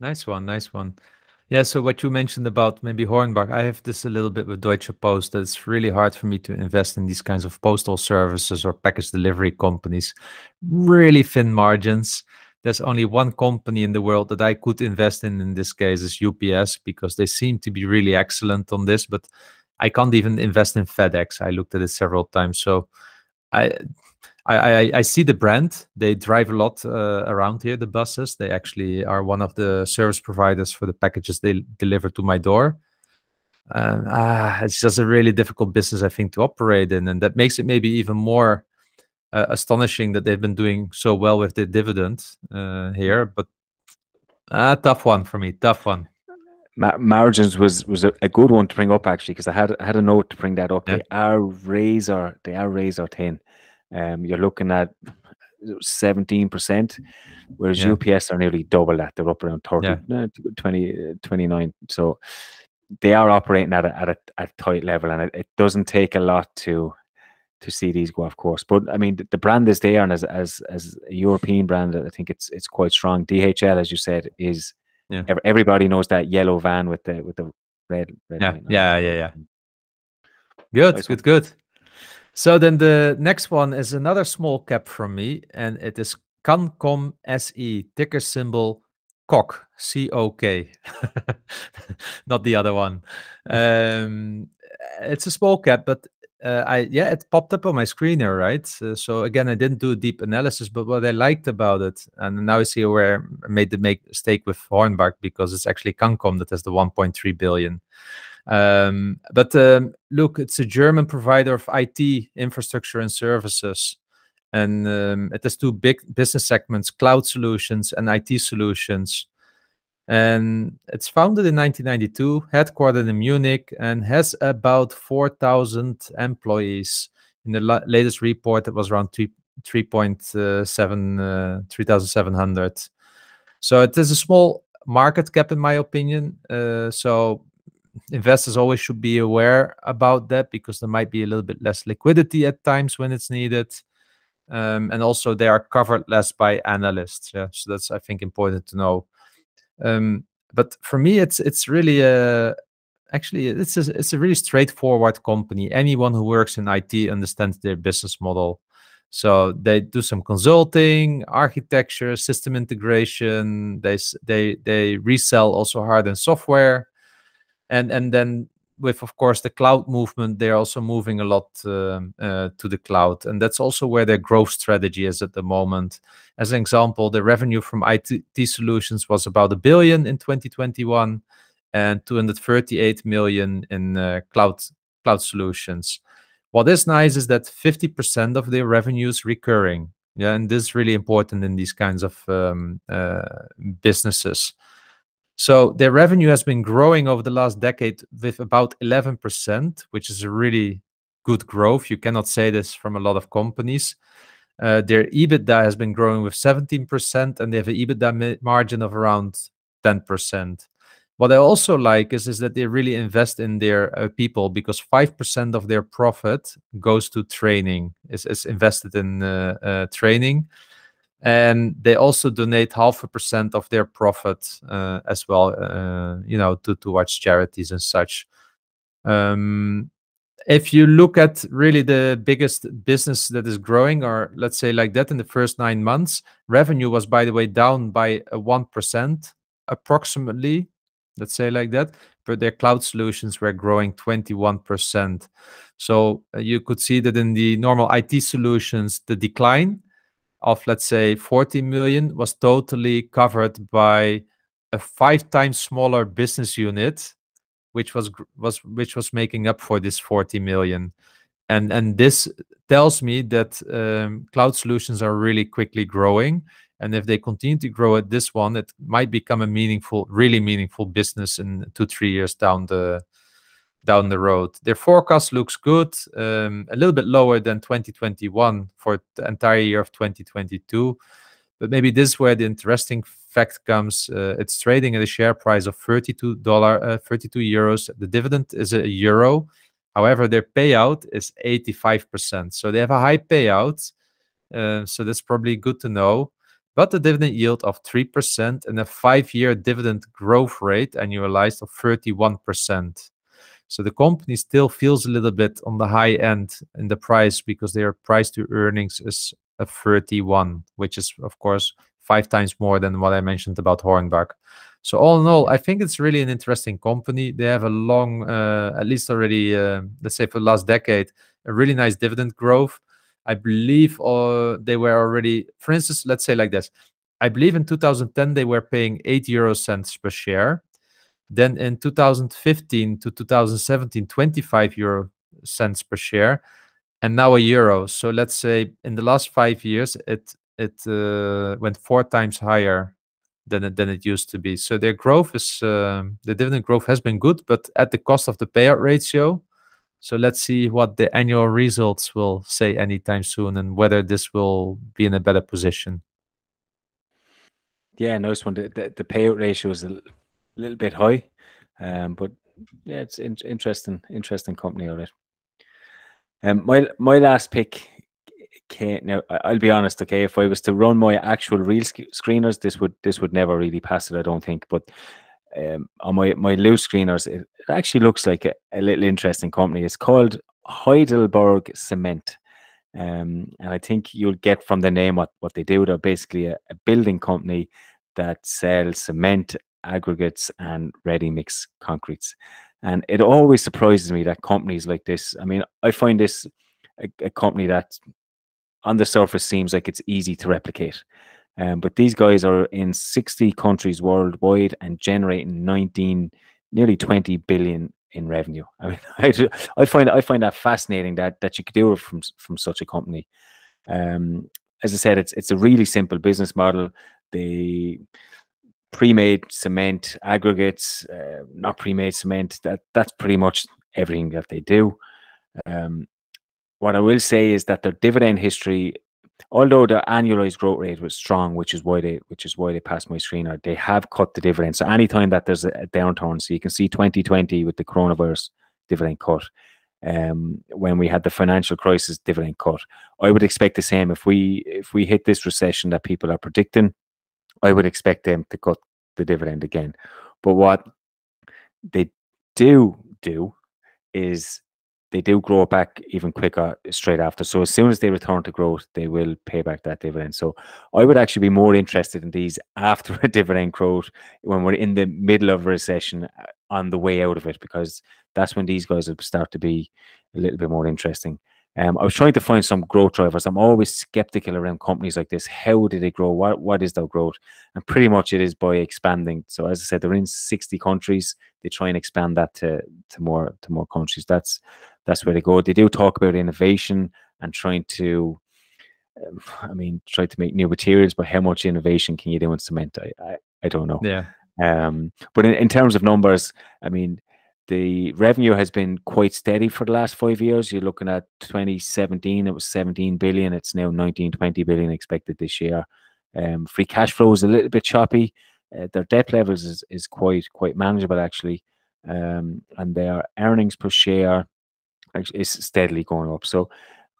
Nice one, nice one. Yeah, so what you mentioned about maybe Hornbach, I have this a little bit with Deutsche Post. That it's really hard for me to invest in these kinds of postal services or package delivery companies. Really thin margins. There's only one company in the world that I could invest in in this case is UPS because they seem to be really excellent on this, but I can't even invest in FedEx. I looked at it several times. So I I, I, I see the brand. They drive a lot uh, around here. The buses. They actually are one of the service providers for the packages they deliver to my door. Uh, ah, it's just a really difficult business, I think, to operate in, and that makes it maybe even more uh, astonishing that they've been doing so well with the dividend uh, here. But uh, tough one for me. Tough one. Ma- margins was was a, a, good one to bring up actually because I had I had a note to bring that up. Yeah. They are razor. They are razor thin um, you're looking at 17%, whereas yeah. UPS are nearly double that. They're up around 30, yeah. 20, 29. So they are operating at a, at a, at a tight level, and it, it, doesn't take a lot to to see these go off course. But I mean, the, the brand is there, and as as as a European brand, I think it's it's quite strong. DHL, as you said, is yeah. everybody knows that yellow van with the with the red. red yeah, yeah, yeah, yeah. Good, good, good. So then the next one is another small cap from me, and it is Cancom SE, ticker symbol COK, C O K, not the other one. Um, it's a small cap, but uh, I yeah, it popped up on my screen here, right? Uh, so again, I didn't do a deep analysis, but what I liked about it, and now I see where I made the mistake with Hornbach because it's actually Cancom that has the 1.3 billion. Um, but um, look, it's a German provider of IT infrastructure and services. And um, it has two big business segments cloud solutions and IT solutions. And it's founded in 1992, headquartered in Munich, and has about 4,000 employees. In the la- latest report, it was around 3, 3.7, uh, 3,700. So it is a small market cap, in my opinion. Uh, so investors always should be aware about that because there might be a little bit less liquidity at times when it's needed. Um, and also they are covered less by analysts. Yeah, so that's I think important to know. Um, but for me, it's it's really a actually it's a, it's a really straightforward company. Anyone who works in IT understands their business model. So they do some consulting, architecture, system integration. They they they resell also hardware and software, and and then with of course the cloud movement, they're also moving a lot um, uh, to the cloud, and that's also where their growth strategy is at the moment. As an example, the revenue from IT solutions was about a billion in 2021, and 238 million in uh, cloud cloud solutions. What is nice is that 50% of their revenues recurring. Yeah, and this is really important in these kinds of um, uh, businesses. So their revenue has been growing over the last decade with about 11%, which is a really good growth. You cannot say this from a lot of companies. Uh, their EBITDA has been growing with 17%, and they have an EBITDA margin of around 10%. What I also like is, is that they really invest in their uh, people because 5% of their profit goes to training, is, is invested in uh, uh, training. And they also donate half a percent of their profit uh, as well, uh, you know, to, towards charities and such. Um, if you look at really the biggest business that is growing, or let's say like that in the first nine months, revenue was, by the way, down by 1% approximately let's say like that but their cloud solutions were growing 21% so uh, you could see that in the normal IT solutions the decline of let's say 40 million was totally covered by a five times smaller business unit which was was which was making up for this 40 million. And and this tells me that um, cloud solutions are really quickly growing. And if they continue to grow at this one, it might become a meaningful, really meaningful business in two, three years down the down the road. Their forecast looks good, um, a little bit lower than 2021 for the entire year of 2022. But maybe this is where the interesting fact comes. Uh, it's trading at a share price of 32 dollar, uh, 32 euros. The dividend is a euro. However, their payout is 85%. So they have a high payout. Uh, so that's probably good to know but the dividend yield of 3% and a five-year dividend growth rate annualized of 31%. So the company still feels a little bit on the high end in the price because their price to earnings is a 31, which is of course five times more than what I mentioned about Hornbach. So all in all, I think it's really an interesting company. They have a long, uh, at least already, uh, let's say for the last decade, a really nice dividend growth. I believe uh, they were already, for instance, let's say like this. I believe in 2010 they were paying 8 euro cents per share. Then in 2015 to 2017, 25 euro cents per share, and now a euro. So let's say in the last five years, it it uh, went four times higher than it, than it used to be. So their growth is uh, the dividend growth has been good, but at the cost of the payout ratio. So let's see what the annual results will say anytime soon and whether this will be in a better position. Yeah, nice one. The, the, the payout ratio is little bit high, um, but yeah, it's in, interesting, interesting company of it. Um, my my last pick. Okay, now I'll be honest. Okay, if I was to run my actual real sc- screeners, this would this would never really pass it. I don't think. But um, on my my loose screeners, it, it actually looks like a, a, little interesting company. It's called Heidelberg Cement. Um, and I think you'll get from the name what, what they do. They're basically a, a building company that sells cement, aggregates, and ready mix concretes. And it always surprises me that companies like this, I mean, I find this a, a company that on the surface seems like it's easy to replicate. Um, but these guys are in 60 countries worldwide and generating 19, nearly 20 billion in revenue. I mean, I, I find I find that fascinating that that you could do it from from such a company. Um, as I said, it's it's a really simple business model. They pre-made cement aggregates, uh, not pre-made cement. That that's pretty much everything that they do. Um, what I will say is that their dividend history although the annualized growth rate was strong, which is why they which is why they passed my screener, they have cut the dividend. So anytime that there's a, a downturn, so you can see 2020 with the coronavirus dividend cut. Um, when we had the financial crisis dividend cut, I would expect the same if we if we hit this recession that people are predicting. I would expect them to cut the dividend again. But what they do do is they do grow back even quicker straight after. So as soon as they return to growth, they will pay back that dividend. So I would actually be more interested in these after a dividend growth when we're in the middle of a recession uh, on the way out of it, because that's when these guys will start to be a little bit more interesting. Um, I was trying to find some growth drivers. I'm always skeptical around companies like this. How do they grow? What what is their growth? And pretty much it is by expanding. So as I said, they're in 60 countries. They try and expand that to to more to more countries. That's that's where they go. They do talk about innovation and trying to, um, I mean, try to make new materials. But how much innovation can you do in cement? I I, I don't know. Yeah. Um, but in, in terms of numbers, I mean, the revenue has been quite steady for the last five years. You're looking at 2017, it was 17 billion. It's now 19, 20 billion expected this year. Um, free cash flow is a little bit choppy. Uh, their debt levels is, is quite quite manageable actually, um, and their earnings per share is steadily going up. So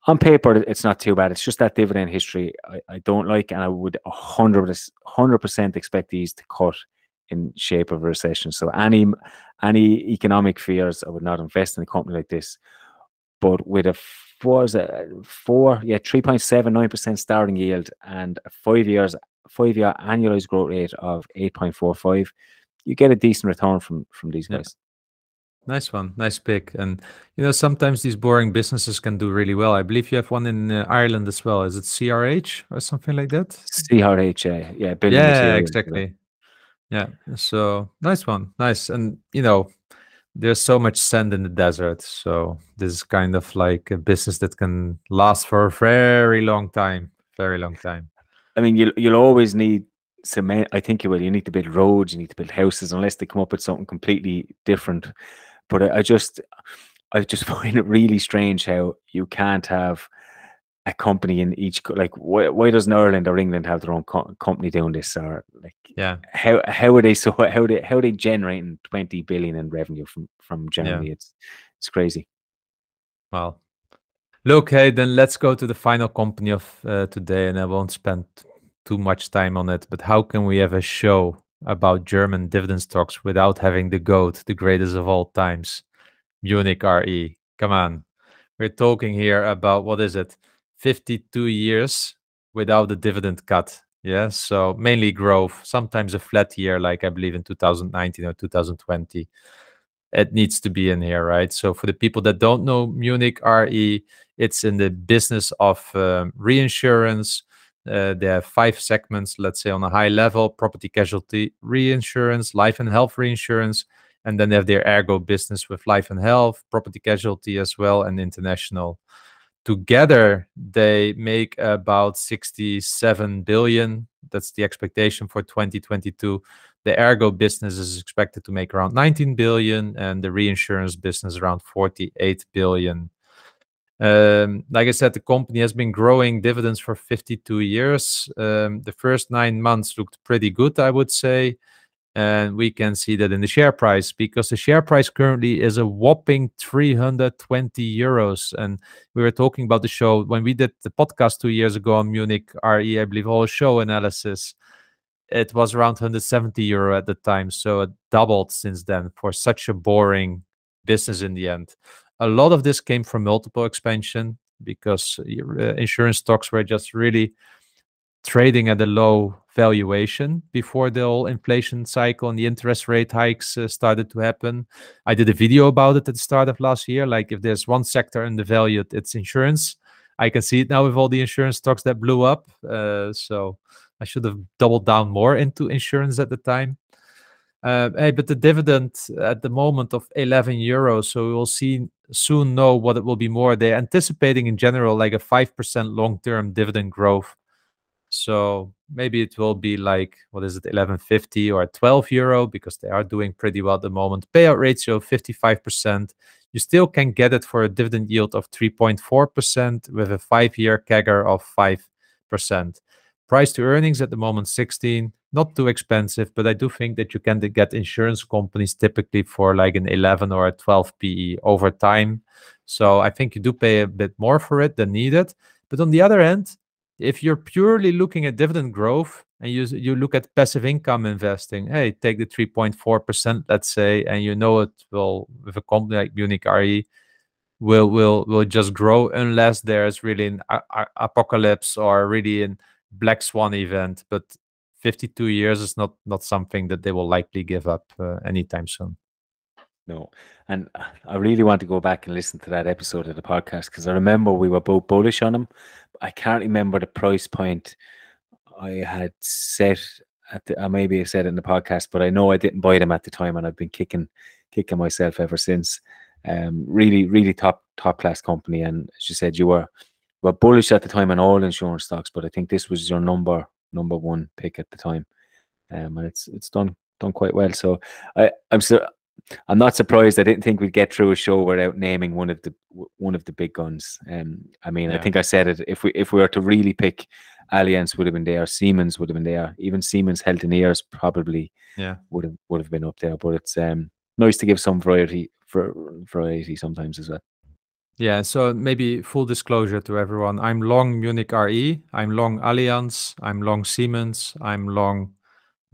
on paper, it's not too bad. It's just that dividend history I, I don't like, and I would 100 percent expect these to cut in shape of a recession. So any any economic fears, I would not invest in a company like this. But with a four, a four, yeah, three point seven nine percent starting yield and a five years five year annualized growth rate of eight point four five, you get a decent return from from these guys. Nice one, nice pick. And you know, sometimes these boring businesses can do really well. I believe you have one in uh, Ireland as well. Is it CRH or something like that? CRH, yeah, yeah, yeah, exactly. Yeah. So nice one. Nice. And you know, there's so much sand in the desert. So this is kind of like a business that can last for a very long time. Very long time. I mean, you'll you'll always need cement. I think you will. You need to build roads. You need to build houses, unless they come up with something completely different. But I, I just, I just find it really strange how you can't have a company in each like why, why doesn't Ireland or England have their own co- company doing this or like yeah. how how are they so how they how are they generating 20 billion in revenue from from Germany? Yeah. it's it's crazy. Well okay then let's go to the final company of uh, today and I won't spend too much time on it but how can we have a show about German dividend stocks without having the goat the greatest of all times Munich RE come on. We're talking here about what is it 52 years without a dividend cut. Yeah, so mainly growth, sometimes a flat year, like I believe in 2019 or 2020. It needs to be in here, right? So for the people that don't know Munich RE, it's in the business of um, reinsurance. Uh, they have five segments, let's say on a high level property casualty reinsurance, life and health reinsurance, and then they have their ergo business with life and health, property casualty as well, and international together they make about 67 billion. That's the expectation for 2022 the ergo business is expected to make around 19 billion and the reinsurance business around 48 billion. Um, like i said the company has been growing dividends for 52 years. Um, the first nine months looked pretty good i would say and we can see that in the share price because the share price currently is a whopping 320 euros. And we were talking about the show when we did the podcast two years ago on munich re i believe all show analysis. It was around 170 euro at the time so it doubled since then for such a boring business in the end. A lot of this came from multiple expansion because uh, insurance stocks were just really trading at a low valuation before the whole inflation cycle and the interest rate hikes uh, started to happen. I did a video about it at the start of last year. Like if there's one sector undervalued, it's insurance. I can see it now with all the insurance stocks that blew up. Uh, so I should have doubled down more into insurance at the time. Uh, hey, but the dividend at the moment of 11 euros, so we will see soon know what it will be more. They're anticipating in general like a 5% long term dividend growth so maybe it will be like what is it, 11.50 or 12 euro because they are doing pretty well at the moment. Payout ratio 55%. You still can get it for a dividend yield of 3.4% with a five-year CAGR of 5%. Price to earnings at the moment 16. Not too expensive, but I do think that you can get insurance companies typically for like an 11 or a 12 PE over time. So I think you do pay a bit more for it than needed. But on the other end, if you're purely looking at dividend growth and you you look at passive income investing. Hey, take the three point four percent, let's say, and you know it will with a company like Munich Re will will will just grow unless there's really an apocalypse or really an black swan event. But 52 years is not not something that they will likely give up uh, anytime soon. No, and I really want to go back and listen to that episode of the podcast because I remember we were both bullish on them. I can't remember the price point I had set at the, maybe I said it in the podcast, but I know I didn't buy them at the time, and I've been kicking kicking myself ever since. Um, really, really top top class company, and as you said, you were were bullish at the time on all insurance stocks, but I think this was your number number one pick at the time, um, and it's it's done done quite well. So I I'm so I'm not surprised. I didn't think we'd get through a show without naming one of the one of the big guns. Um, I mean, yeah. I think I said it. If we if we were to really pick, Allianz would have been there. Siemens would have been there. Even Siemens Healthineers probably yeah would have would have been up there. But it's um nice to give some variety for variety sometimes as well. Yeah, so maybe full disclosure to everyone. I'm long Munich Re, I'm long Allianz, I'm long Siemens, I'm long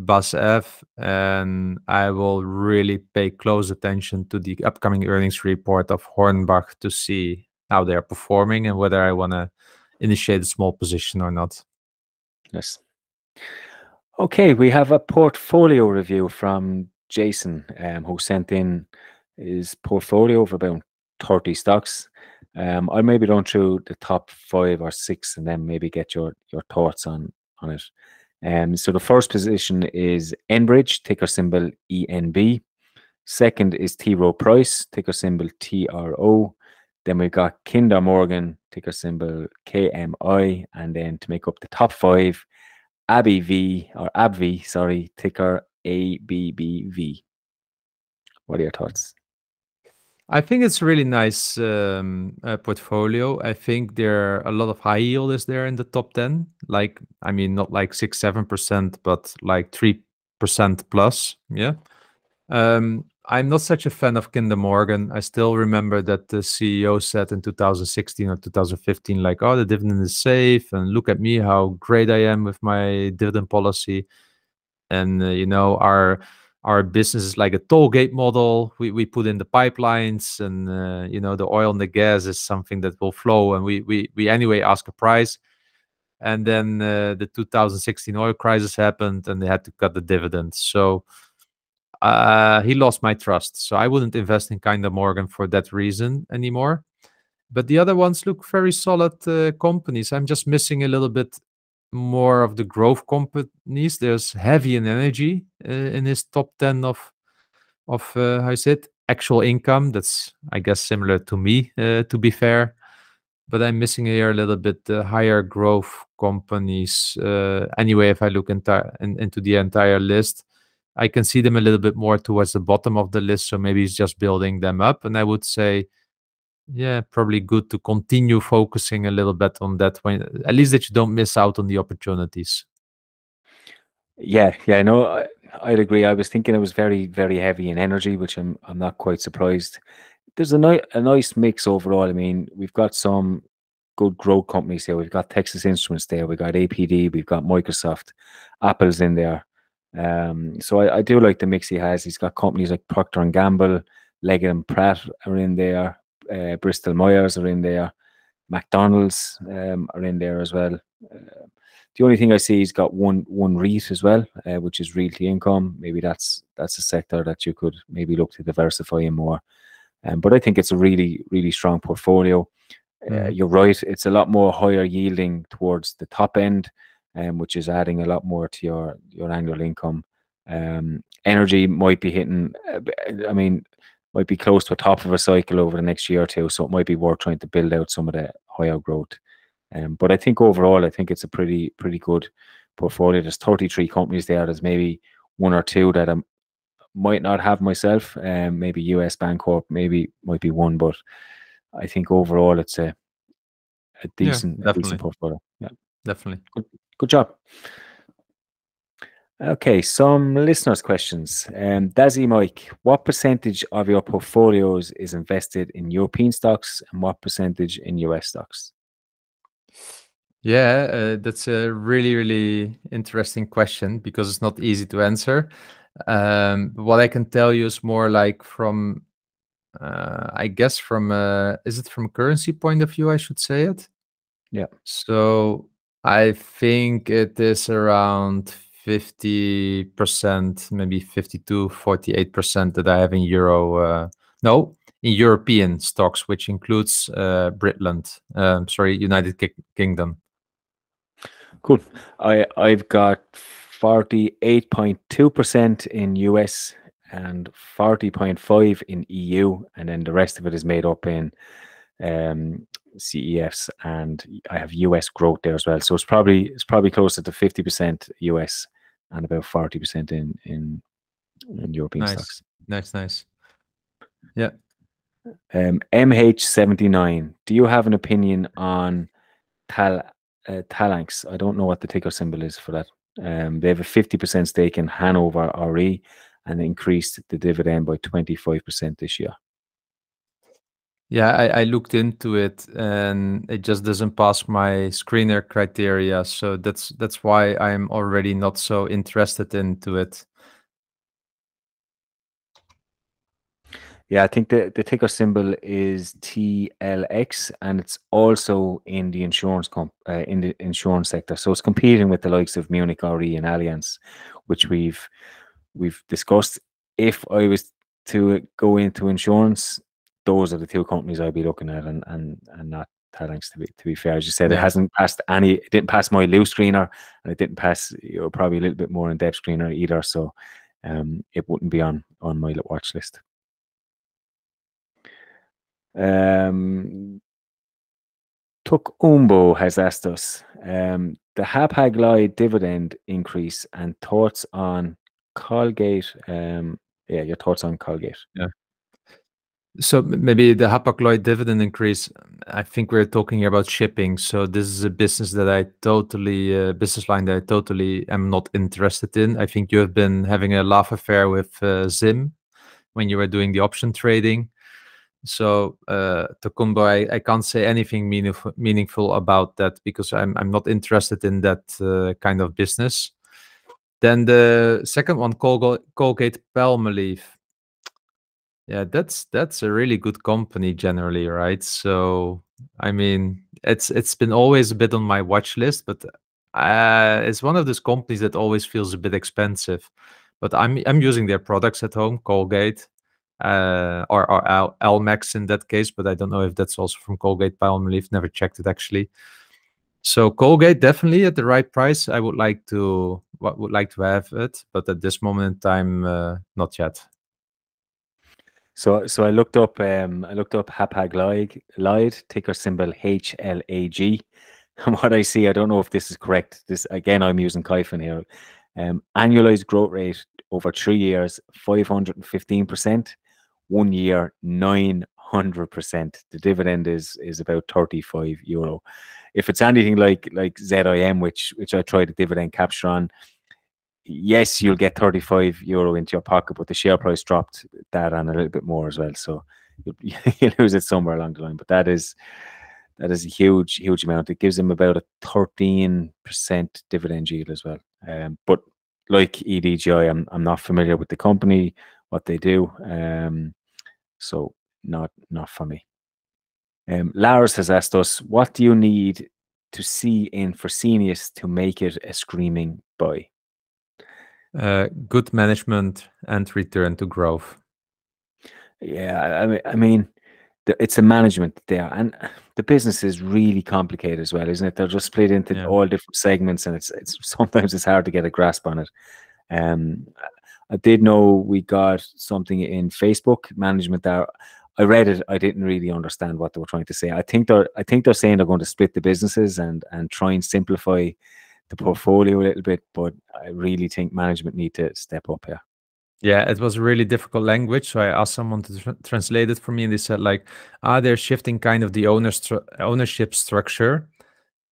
BASF, and I will really pay close attention to the upcoming earnings report of Hornbach to see how they are performing and whether I want to initiate a small position or not. Yes. Okay, we have a portfolio review from Jason, um, who sent in his portfolio of about 30 stocks. Um, I'll maybe run through the top five or six and then maybe get your, your thoughts on, on it. Um, so the first position is Enbridge, ticker symbol ENB. Second is T. Rowe Price, ticker symbol TRO. Then we've got Kinder Morgan, ticker symbol KMI. And then to make up the top five, ABV or ABV, sorry, ticker ABBV. What are your thoughts? I think it's a really nice um, uh, portfolio. I think there are a lot of high yield is there in the top 10. Like, I mean, not like six, 7%, but like 3% plus. Yeah. Um, I'm not such a fan of Kinder Morgan. I still remember that the CEO said in 2016 or 2015, like, oh, the dividend is safe. And look at me, how great I am with my dividend policy. And, uh, you know, our our business is like a toll gate model. We we put in the pipelines, and uh, you know the oil and the gas is something that will flow, and we we we anyway ask a price. And then uh, the 2016 oil crisis happened, and they had to cut the dividends. So uh, he lost my trust. So I wouldn't invest in Kinder Morgan for that reason anymore. But the other ones look very solid uh, companies. I'm just missing a little bit more of the growth companies. There's heavy in energy uh, in his top 10 of of uh, how is it actual income. That's I guess similar to me uh, to be fair, but I'm missing here a little bit the higher growth companies. Uh, anyway, if I look entire in, into the entire list, I can see them a little bit more towards the bottom of the list. So maybe it's just building them up, and I would say yeah, probably good to continue focusing a little bit on that when at least that you don't miss out on the opportunities. Yeah, yeah, no, I, I'd agree. I was thinking it was very, very heavy in energy, which I'm I'm not quite surprised. There's a nice a nice mix overall. I mean, we've got some good growth companies here. We've got Texas Instruments there. We've got APD. We've got Microsoft. Apple's in there. Um, so I, I do like the mix he has. He's got companies like Procter and Gamble, Leggett and Pratt are in there uh, Bristol Myers are in there, McDonald's um, are in there as well. Uh, the only thing I see is got one one REIT as well, uh, which is realty income. Maybe that's that's a sector that you could maybe look to diversify in more. Um, but I think it's a really really strong portfolio. Mm. you're right; it's a lot more higher yielding towards the top end, um, which is adding a lot more to your your annual income. Um, energy might be hitting. Uh, I mean, might be close to a top of a cycle over the next year or two. So it might be worth trying to build out some of the higher growth. Um, but I think overall, I think it's a pretty pretty good portfolio. There's 33 companies there. There's maybe one or two that I might not have myself. Um, maybe US Bancorp, maybe might be one, but I think overall it's a a decent, yeah, a decent portfolio. Yeah, definitely. Good, good job. Okay, some listeners' questions. Um, Dazzy Mike, what percentage of your portfolios is invested in European stocks and what percentage in US stocks? Yeah, uh, that's a really, really interesting question because it's not easy to answer. Um, what I can tell you is more like from, uh, I guess from, uh, is it from currency point of view? I should say it. Yeah. So I think it is around 50%, maybe 52, 48% that I have in euro. Uh, no, in European stocks, which includes uh, Britland, um, sorry, United Ki Kingdom. Cool. I I've got forty eight point two percent in US and forty point five in EU, and then the rest of it is made up in um, CEFs, and I have US growth there as well. So it's probably it's probably closer to fifty percent US and about forty percent in in in European nice. stocks. Nice, nice. Yeah. Um, MH79. Do you have an opinion on Tal uh, Talanx? I don't know what the ticker symbol is for that. Um, they have a 50% stake in Hannover Re and increased the dividend by 25% this year. Yeah, I, I looked into it and it just doesn't pass my screener criteria. So that's that's why I'm already not so interested into it. Yeah, I think the, the ticker symbol is TLX, and it's also in the insurance comp uh, in the insurance sector. So it's competing with the likes of Munich Re and Allianz, which we've we've discussed. If I was to go into insurance, those are the two companies I'd be looking at, and and and not Talanx. To be to be fair, as you said, yeah. it hasn't passed any. It didn't pass my loose screener, and it didn't pass you know, probably a little bit more in depth screener either. So, um, it wouldn't be on on my watch list. Um, Tokumbo has asked us um, the Hapag Lloyd dividend increase and thoughts on Colgate. Um, yeah, your thoughts on Colgate. Yeah. So maybe the Hapag-Lloyd dividend increase. I think we're talking about shipping. So this is a business that I totally uh, business line that I totally am not interested in. I think you have been having a love affair with uh, Zim when you were doing the option trading. So uh, Tokumbo, I, can't say anything meaningful, about that because I'm I'm not interested in that kind of business. Then the second one, Colgate, Colgate Palmolive yeah that's that's a really good company generally right? So i mean it's it's been always a bit on my watch list but uh, it's one of those companies that always feels a bit expensive. But i'm i'm using their products at home colgate uh, or, or Al- Elmex in that case but i don't know if that's also from colgate palmolive never checked it actually. So colgate definitely at the right price i would like to would like to have it but at this moment in time uh, not yet so, so I looked up. Um, I looked up Hapag Lloyd, ticker symbol HLAG, and what I see, I don't know if this is correct. This again, I'm using Kyfin here. Um, annualized growth rate over three years, 515 percent. One year, 900 percent. The dividend is is about 35 euro. If it's anything like like ZIM, which which I tried a dividend capture on, yes, you'll get 35 euro into your pocket, but the share price dropped that and a little bit more as well. So you, you lose it somewhere along the line. But that is that is a huge, huge amount. It gives them about a 13% dividend yield as well. Um, but like EDGI, I'm I'm not familiar with the company, what they do. Um, so not not for me. Um, Lars has asked us, what do you need to see in Fresenius to make it a screaming buy? Uh, good management and return to growth. Yeah, I mean, I mean, it's a management there, and the business is really complicated as well, isn't it? They're just split into yeah. all different segments, and it's it's sometimes it's hard to get a grasp on it. Um, I did know we got something in Facebook management there. I read it. I didn't really understand what they were trying to say. I think they're I think they're saying they're going to split the businesses and and try and simplify the portfolio a little bit, but I really think management need to step up here. Yeah, it was a really difficult language, so I asked someone to tr- translate it for me, and they said like, ah, they're shifting kind of the owner stru- ownership structure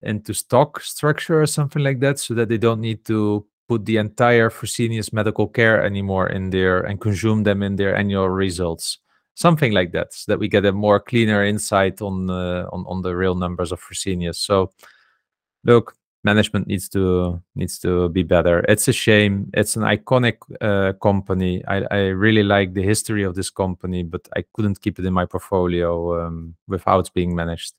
into stock structure or something like that, so that they don't need to put the entire Fresenius medical care anymore in there and consume them in their annual results, something like that, so that we get a more cleaner insight on uh, on on the real numbers of Fresenius. So look, management needs to needs to be better. It's a shame. It's an iconic uh, company. I, I really like the history of this company, but I couldn't keep it in my portfolio um, with how it's being managed.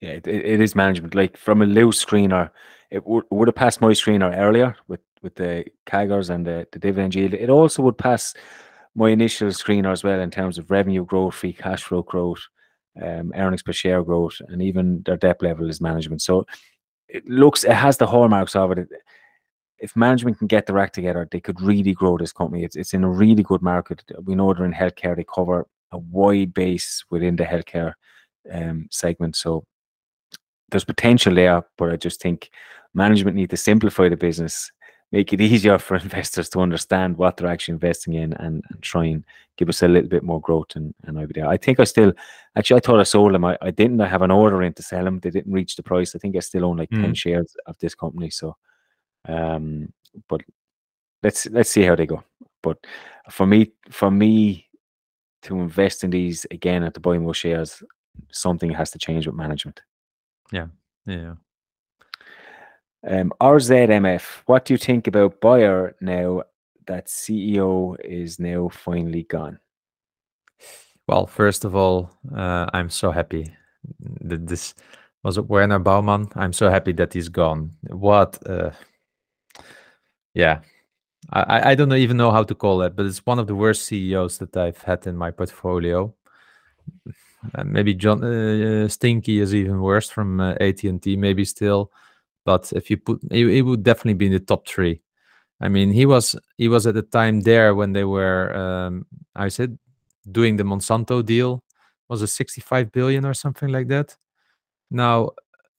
Yeah, it, it is management. Like from a loose screener, it would, would have passed my screener earlier with with the CAGRs and the, the dividend yield. It also would pass my initial screener as well in terms of revenue growth, free cash flow growth, um, earnings per share growth, and even their debt level is management. So it looks it has the hallmarks of it. If management can get their act together, they could really grow this company. It's it's in a really good market. We know they're in healthcare. They cover a wide base within the healthcare um, segment. So there's potential there, but I just think management need to simplify the business, make it easier for investors to understand what they're actually investing in, and, and try and give us a little bit more growth. And, and I'll be there. I think I still, actually, I thought I sold them. I, I didn't. I have an order in to sell them. They didn't reach the price. I think I still own like mm. ten shares of this company. So, um, but let's let's see how they go. But for me, for me to invest in these again and to buy more shares, something has to change with management. Yeah. Yeah. Um, RZMF, what do you think about Bayer now that CEO is now finally gone? Well, first of all, uh, I'm so happy that this was Werner Baumann. I'm so happy that he's gone. What? Uh, yeah, I, I don't even know how to call it, but it's one of the worst CEOs that I've had in my portfolio. Uh, maybe John uh, Stankey is even worse from uh, AT&T, maybe still. But if you put, it, would definitely be in the top three. I mean, he was he was at the time there when they were, um, I said, doing the Monsanto deal. Was it 65 billion or something like that? Now,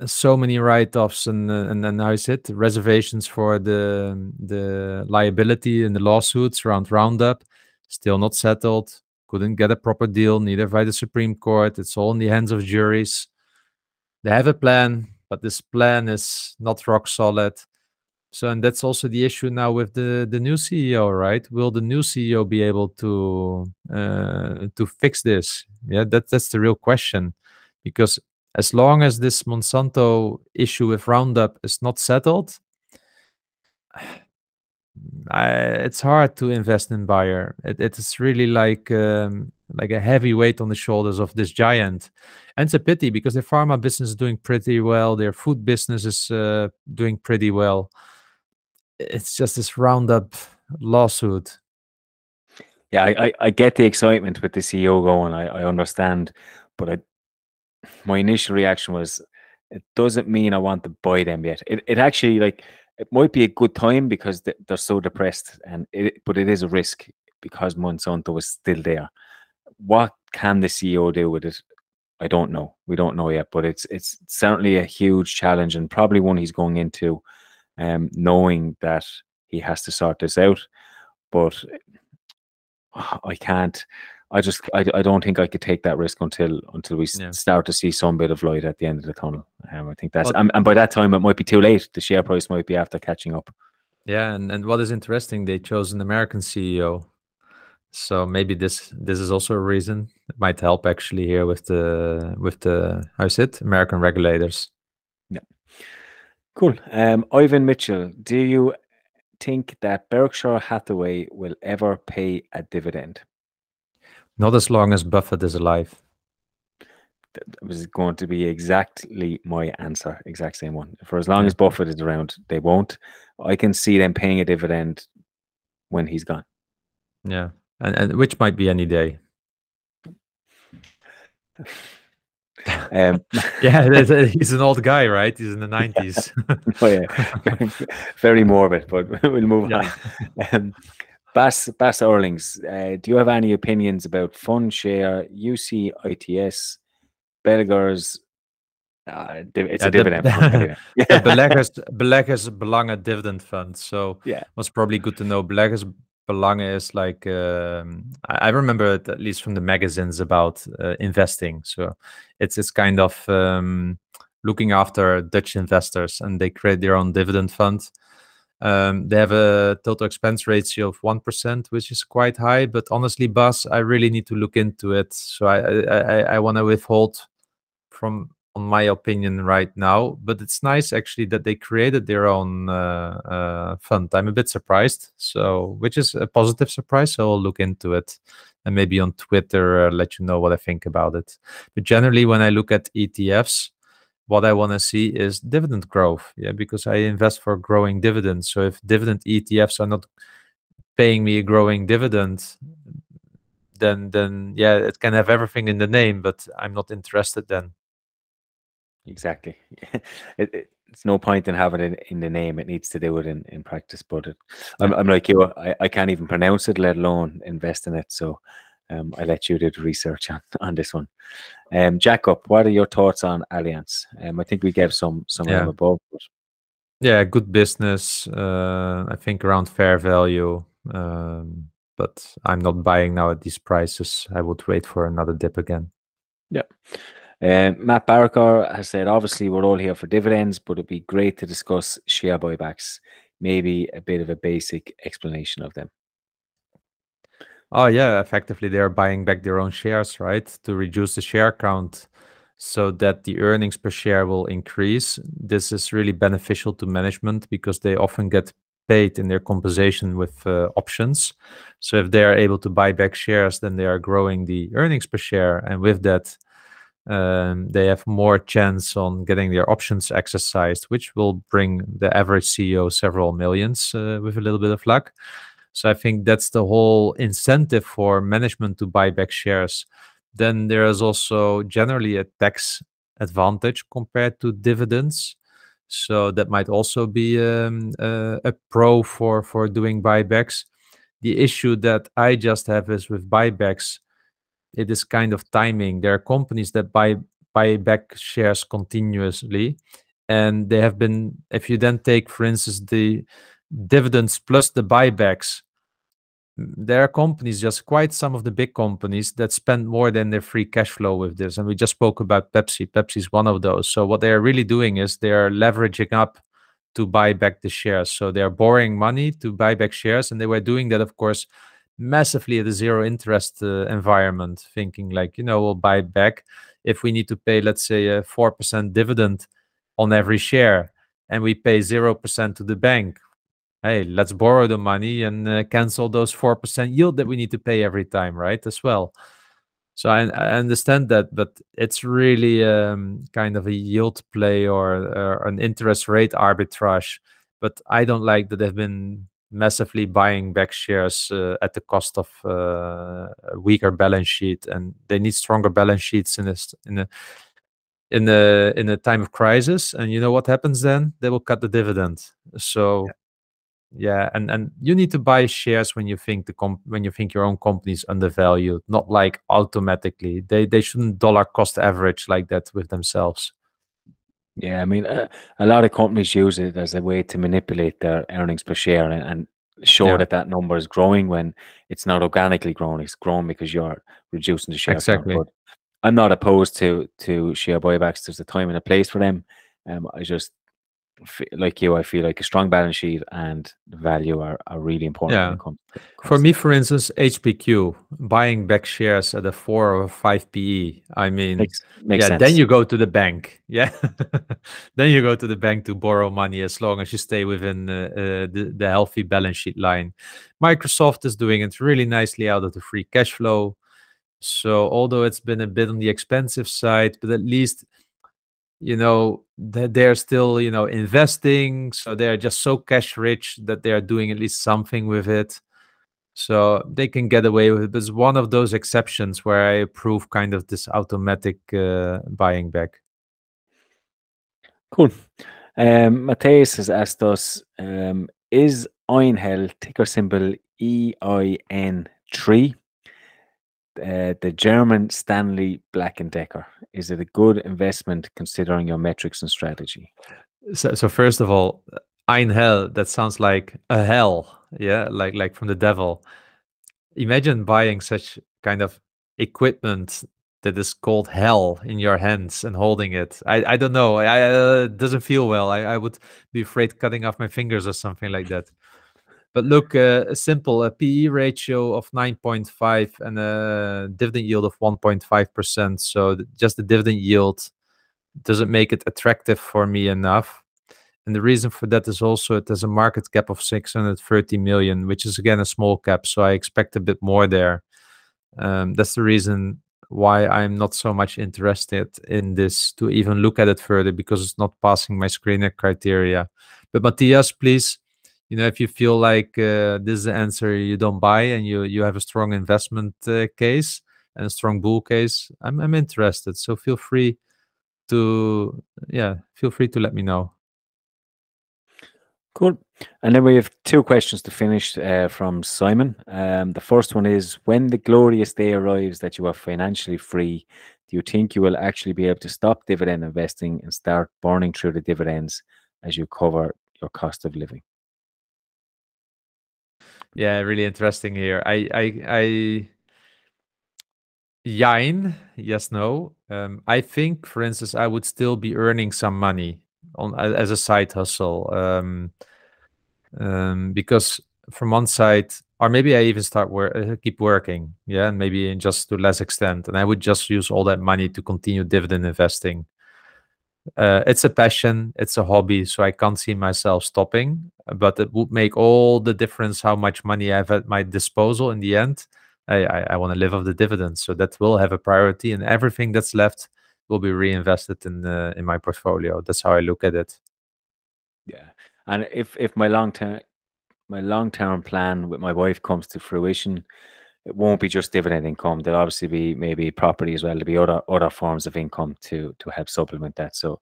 so many write-offs and and then how is it reservations for the the liability and the lawsuits around Roundup, still not settled couldn't get a proper deal, neither by the Supreme Court. It's all in the hands of juries. They have a plan, but this plan is not rock solid. So, and that's also the issue now with the the new CEO, right? Will the new CEO be able to uh, to fix this? Yeah, that that's the real question, because as long as this Monsanto issue with Roundup is not settled, I, it's hard to invest in Bayer. It, it's really like um, like a heavy weight on the shoulders of this giant, and it's a pity because their pharma business is doing pretty well. Their food business is uh, doing pretty well. It's just this Roundup lawsuit. Yeah, I, I, I get the excitement with the CEO going. I, I understand, but I, my initial reaction was, it doesn't mean I want to buy them yet. It it actually like it might be a good time because they're so depressed, and it, but it is a risk because Monsanto is still there. What can the CEO do with it? I don't know. We don't know yet, but it's it's certainly a huge challenge and probably one he's going into, um, knowing that he has to sort this out. But I can't. I just I, I don't think I could take that risk until until we yeah. start to see some bit of light at the end of the tunnel. Um, I think that's and, and by that time it might be too late. The share price might be after catching up. Yeah, and, and what is interesting, they chose an American CEO. So maybe this this is also a reason. It might help actually here with the with the how's it American regulators. Yeah. Cool. Um, Ivan Mitchell, do you think that Berkshire Hathaway will ever pay a dividend? Not as long as Buffett is alive. That was going to be exactly my answer, exact same one. For as long yeah. as Buffett is around, they won't. I can see them paying a dividend when he's gone. Yeah, and, and which might be any day. um, yeah, he's an old guy, right? He's in the nineties. oh yeah, very morbid, but we'll move yeah. on. Um, Bass Bass Erlings, uh, do you have any opinions about fund share, UC ITS, Belgers? Uh, it's yeah, a dividend the, fund. Anyway. the Beleggers Beleggers Belangen dividend fund. So yeah, was probably good to know. Beleggers Belangen is like um, I, I, remember it at least from the magazines about uh, investing. So it's it's kind of um, looking after Dutch investors, and they create their own dividend fund. Um, they have a total expense ratio of one percent, which is quite high. But honestly, Bas, I really need to look into it. So I I, I want to withhold from on my opinion right now. But it's nice actually that they created their own uh, uh, fund. I'm a bit surprised, so which is a positive surprise. So I'll look into it and maybe on Twitter uh, let you know what I think about it. But generally, when I look at ETFs, what I want to see is dividend growth. Yeah, because I invest for growing dividends. So if dividend ETFs are not paying me a growing dividend, then then yeah, it can have everything in the name, but I'm not interested then. Exactly. it, it, it's no point in having it in the name. It needs to do it in, in practice. But it, I'm, I'm like you. I, I can't even pronounce it, let alone invest in it. So um, I let you do the research on, on this one. Um, Jacob, what are your thoughts on Allianz? Um, I think we gave some some yeah. above. But... Yeah, good business. Uh, I think around fair value. Um, but I'm not buying now at these prices. I would wait for another dip again. Yeah. Um, Matt Barker has said, obviously, we're all here for dividends, but it'd be great to discuss share buybacks. Maybe a bit of a basic explanation of them. Oh, yeah. Effectively, they're buying back their own shares, right? To reduce the share count so that the earnings per share will increase. This is really beneficial to management because they often get paid in their compensation with uh, options. So if they are able to buy back shares, then they are growing the earnings per share. And with that, um, they have more chance on getting their options exercised, which will bring the average CEO several millions uh, with a little bit of luck. So I think that's the whole incentive for management to buy back shares. Then there is also generally a tax advantage compared to dividends. So that might also be um, uh, a pro for for doing buybacks. The issue that I just have is with buybacks it is kind of timing. There are companies that buy buy back shares continuously, and they have been. If you then take, for instance, the dividends plus the buybacks, there are companies, just quite some of the big companies, that spend more than their free cash flow with this. And we just spoke about Pepsi. Pepsi is one of those. So what they are really doing is they are leveraging up to buy back the shares. So they are borrowing money to buy back shares, and they were doing that, of course massively at a zero interest uh, environment, thinking like, you know, we'll buy back if we need to pay, let's say, a 4% dividend on every share and we pay 0% to the bank. Hey, let's borrow the money and uh, cancel those 4% yield that we need to pay every time, right? As well. So I, I understand that, but it's really um, kind of a yield play or, or an interest rate arbitrage. But I don't like that they've been massively buying back shares uh, at the cost of uh, a weaker balance sheet, and they need stronger balance sheets in this in a in a in a time of crisis. And you know what happens then? They will cut the dividend. So. Yeah. Yeah and and you need to buy shares when you think the comp- when you think your own company is undervalued not like automatically they they shouldn't dollar cost average like that with themselves yeah, I mean, uh, a lot of companies use it as a way to manipulate their earnings per share and, and show yeah. that that number is growing when it's not organically growing. It's growing because you're reducing the share exactly. I'm not opposed to to share buybacks. There's a time and a place for them. Um, I just like you, I feel like a strong balance sheet and value are, are really important. Yeah. Comes, comes for me, for instance, HPQ buying back shares at a four or five PE. I mean, makes, makes yeah. Sense. Then you go to the bank. Yeah, then you go to the bank to borrow money as long as you stay within uh, uh, the the healthy balance sheet line. Microsoft is doing it really nicely out of the free cash flow. So although it's been a bit on the expensive side, but at least you know that they're still you know investing so they're just so cash rich that they are doing at least something with it. So they can get away with it. It's one of those exceptions where i approve kind of this automatic uh, buying back. Cool. Um Matthias has asked us um is Einhell ticker symbol EIN3 uh, the German Stanley Black and Decker. Is it a good investment considering your metrics and strategy? So, so first of all, Ein Hell. That sounds like a hell. Yeah, like like from the devil. Imagine buying such kind of equipment that is called hell in your hands and holding it. I I don't know. I uh, it doesn't feel well. I I would be afraid cutting off my fingers or something like that. But look, uh, a simple a PE ratio of 9.5 and a dividend yield of 1.5%. So just the dividend yield doesn't make it attractive for me enough. And the reason for that is also it has a market cap of 630 million, which is again a small cap. So I expect a bit more there. Um, that's the reason why I'm not so much interested in this to even look at it further because it's not passing my screener criteria. But Matthias, please, you know, if you feel like uh, this is the answer you don't buy and you you have a strong investment uh, case and a strong bull case, I'm I'm interested. So feel free to yeah, feel free to let me know. Cool. And then we have two questions to finish uh, from Simon. Um, the first one is When the glorious day arrives that you are financially free, do you think you will actually be able to stop dividend investing and start burning through the dividends as you cover your cost of living? Yeah, really interesting here. I, I, I, Yine, yes, no. Um, I think, for instance, I would still be earning some money on as a side hustle um, um, because from one side or maybe i even start work uh, keep working yeah and maybe in just to less extent and i would just use all that money to continue dividend investing uh, it's a passion it's a hobby so i can't see myself stopping but it would make all the difference how much money i have at my disposal in the end i i, I want to live off the dividends so that will have a priority and everything that's left will be reinvested in uh, in my portfolio. That's how I look at it. Yeah, and if if my long term my long term plan with my wife comes to fruition, it won't be just dividend income. There'll obviously be maybe property as well. There'll be other other forms of income to to help supplement that. So,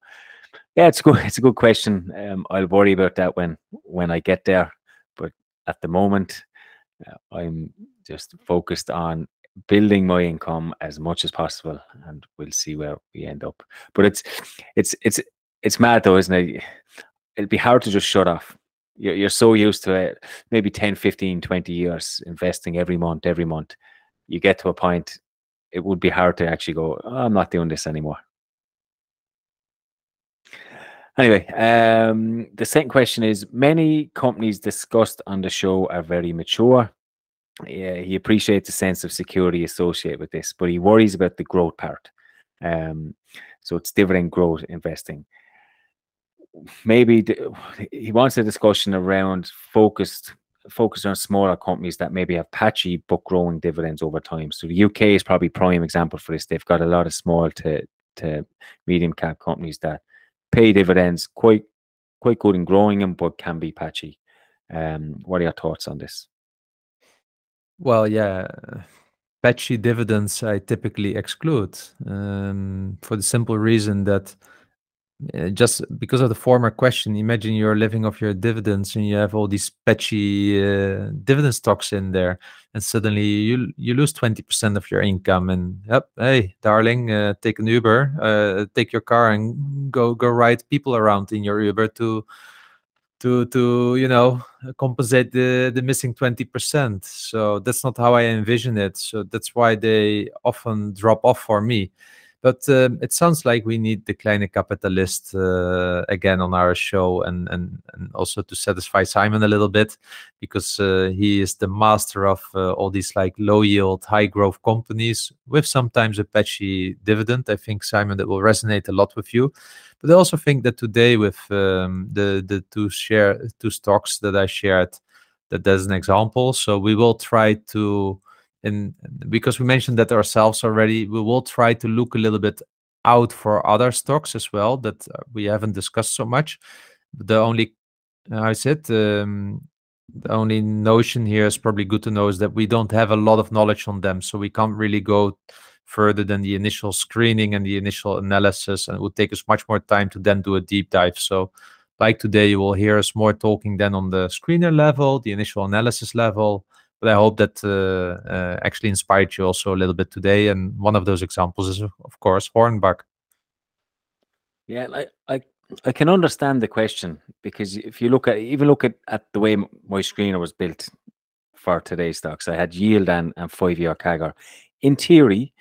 yeah, it's good. It's a good question. Um, I'll worry about that when when I get there. But at the moment, uh, I'm just focused on building my income as much as possible and we'll see where we end up but it's it's it's it's mad though isn't it It'll be hard to just shut off you're, you're so used to it maybe 10 15 20 years investing every month every month you get to a point it would be hard to actually go oh, i'm not doing this anymore anyway um the second question is many companies discussed on the show are very mature yeah, he appreciates the sense of security associated with this, but he worries about the growth part. Um, so it's dividend growth investing. Maybe he wants a discussion around focused focused on smaller companies that maybe have patchy but growing dividends over time. So the UK is probably prime example for this. They've got a lot of small to to medium cap companies that pay dividends quite quite good in growing them, but can be patchy. Um, what are your thoughts on this? Well, yeah, patchy dividends I typically exclude um, for the simple reason that just because of the former question, imagine you're living off your dividends and you have all these patchy uh, dividend stocks in there, and suddenly you you lose twenty percent of your income. And yep, hey, darling, uh, take an Uber, uh, take your car and go go ride people around in your Uber to to to you know compensate the the missing 20% so that's not how i envision it so that's why they often drop off for me but um, it sounds like we need the kleine capitalist uh, again on our show and, and and also to satisfy simon a little bit because uh, he is the master of uh, all these like low yield high growth companies with sometimes a patchy dividend i think simon that will resonate a lot with you but I also think that today with um, the the two share two stocks that I shared, that there's an example. So we will try to, and because we mentioned that ourselves already, we will try to look a little bit out for other stocks as well that uh, we haven't discussed so much. The only, I said, um, the only notion here is probably good to know is that we don't have a lot of knowledge on them, so we can't really go further than the initial screening and the initial analysis and it would take us much more time to then do a deep dive so like today you will hear us more talking then on the screener level the initial analysis level but i hope that uh, uh, actually inspired you also a little bit today. And one of those examples is of course hornbach. Yeah I, I i can understand the question because if you look at even look at, at the way my screener was built for today's stocks i had yield and, and five year CAGR. In theory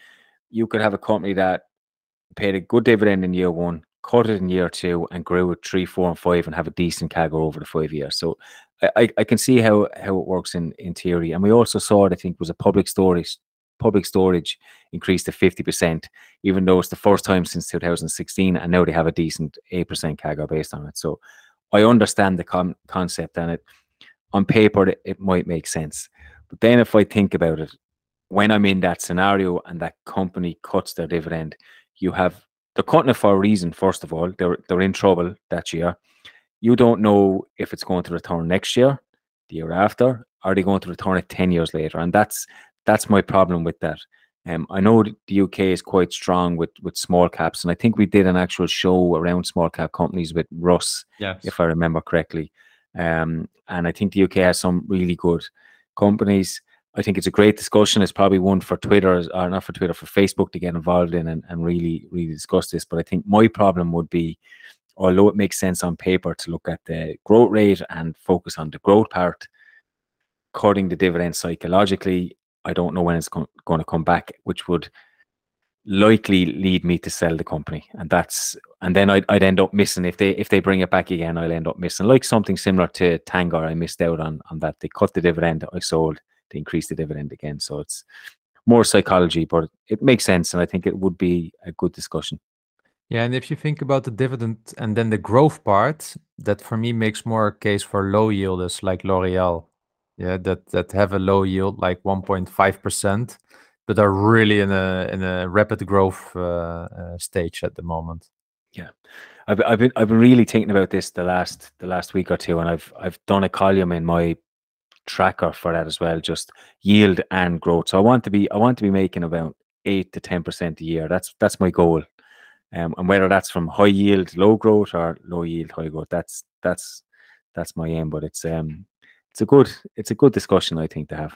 you could have a company that paid a good dividend in year one, cut it in year two, and grew it three, four, and five, and have a decent CAGR over the five years. So I, I can see how how it works in in theory. And we also saw it. I think was a public storage public storage increased to 50%, even though it's the first time since 2016, and now they have a decent 8% CAGR based on it. So I understand the con- concept, and it on paper it, it might make sense. But then if I think about it, when I'm in that scenario and that company cuts their dividend, you have they're cutting it for a reason. First of all, they're they're in trouble that year. You don't know if it's going to return next year, the year after, are they going to return it 10 years later? And that's that's my problem with that. Um, I know the UK is quite strong with with small caps, and I think we did an actual show around small cap companies with Russ, yes. if I remember correctly. Um, and I think the UK has some really good companies. I think it's a great discussion. It's probably one for Twitter, or not for Twitter, for Facebook to get involved in and, and really, really discuss this. But I think my problem would be, although it makes sense on paper to look at the growth rate and focus on the growth part, cutting the dividend psychologically, I don't know when it's going to come back, which would likely lead me to sell the company, and that's and then I'd, I'd end up missing if they if they bring it back again, I'll end up missing like something similar to Tanger. I missed out on on that. They cut the dividend, I sold, they increased the dividend again. So it's more psychology, but it makes sense, and I think it would be a good discussion. Yeah, and if you think about the dividend and then the growth part, that for me makes more a case for low yielders like L'Oreal yeah, that that have a low yield, like 1.5%, but are really in a in a rapid growth uh, uh, stage at the moment. Yeah, I've I've been I've been really thinking about this the last the last week or two, and I've I've done a column in my tracker for that as well, just yield and growth. So I want to be I want to be making about eight to ten percent a year. That's that's my goal. Um, and whether that's from high yield, low growth, or low yield, high growth, that's that's that's my aim. But it's um it's a good it's a good discussion I think to have.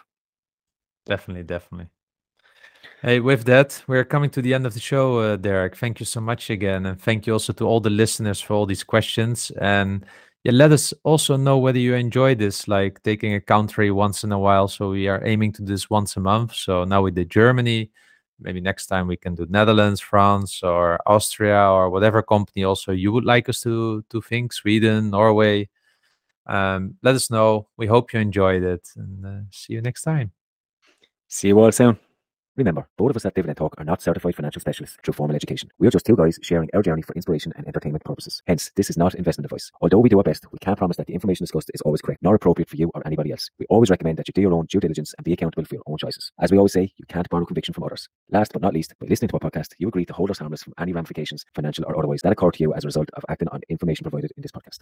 Definitely, definitely. Hey, with that, we're coming to the end of the show, uh, Derek. Thank you so much again, and thank you also to all the listeners for all these questions. And yeah, let us also know whether you enjoy this, like taking a country once in a while. So we are aiming to this once a month. So now we did Germany. Maybe next time we can do Netherlands, France, or Austria, or whatever company also you would like us to to think. Sweden, Norway. Um, let us know. We hope you enjoyed it and uh, see you next time. See you all soon. Remember, both of us at Dividend Talk are not certified financial specialists through formal education. We are just two guys sharing our journey for inspiration and entertainment purposes. Hence, this is not investment advice. Although we do our best, we can't promise that the information discussed is always correct, nor appropriate for you or anybody else. We always recommend that you do your own due diligence and be accountable for your own choices. As we always say, you can't borrow conviction from others. Last but not least, by listening to our podcast, you agree to hold us harmless from any ramifications, financial or otherwise, that occur to you as a result of acting on information provided in this podcast.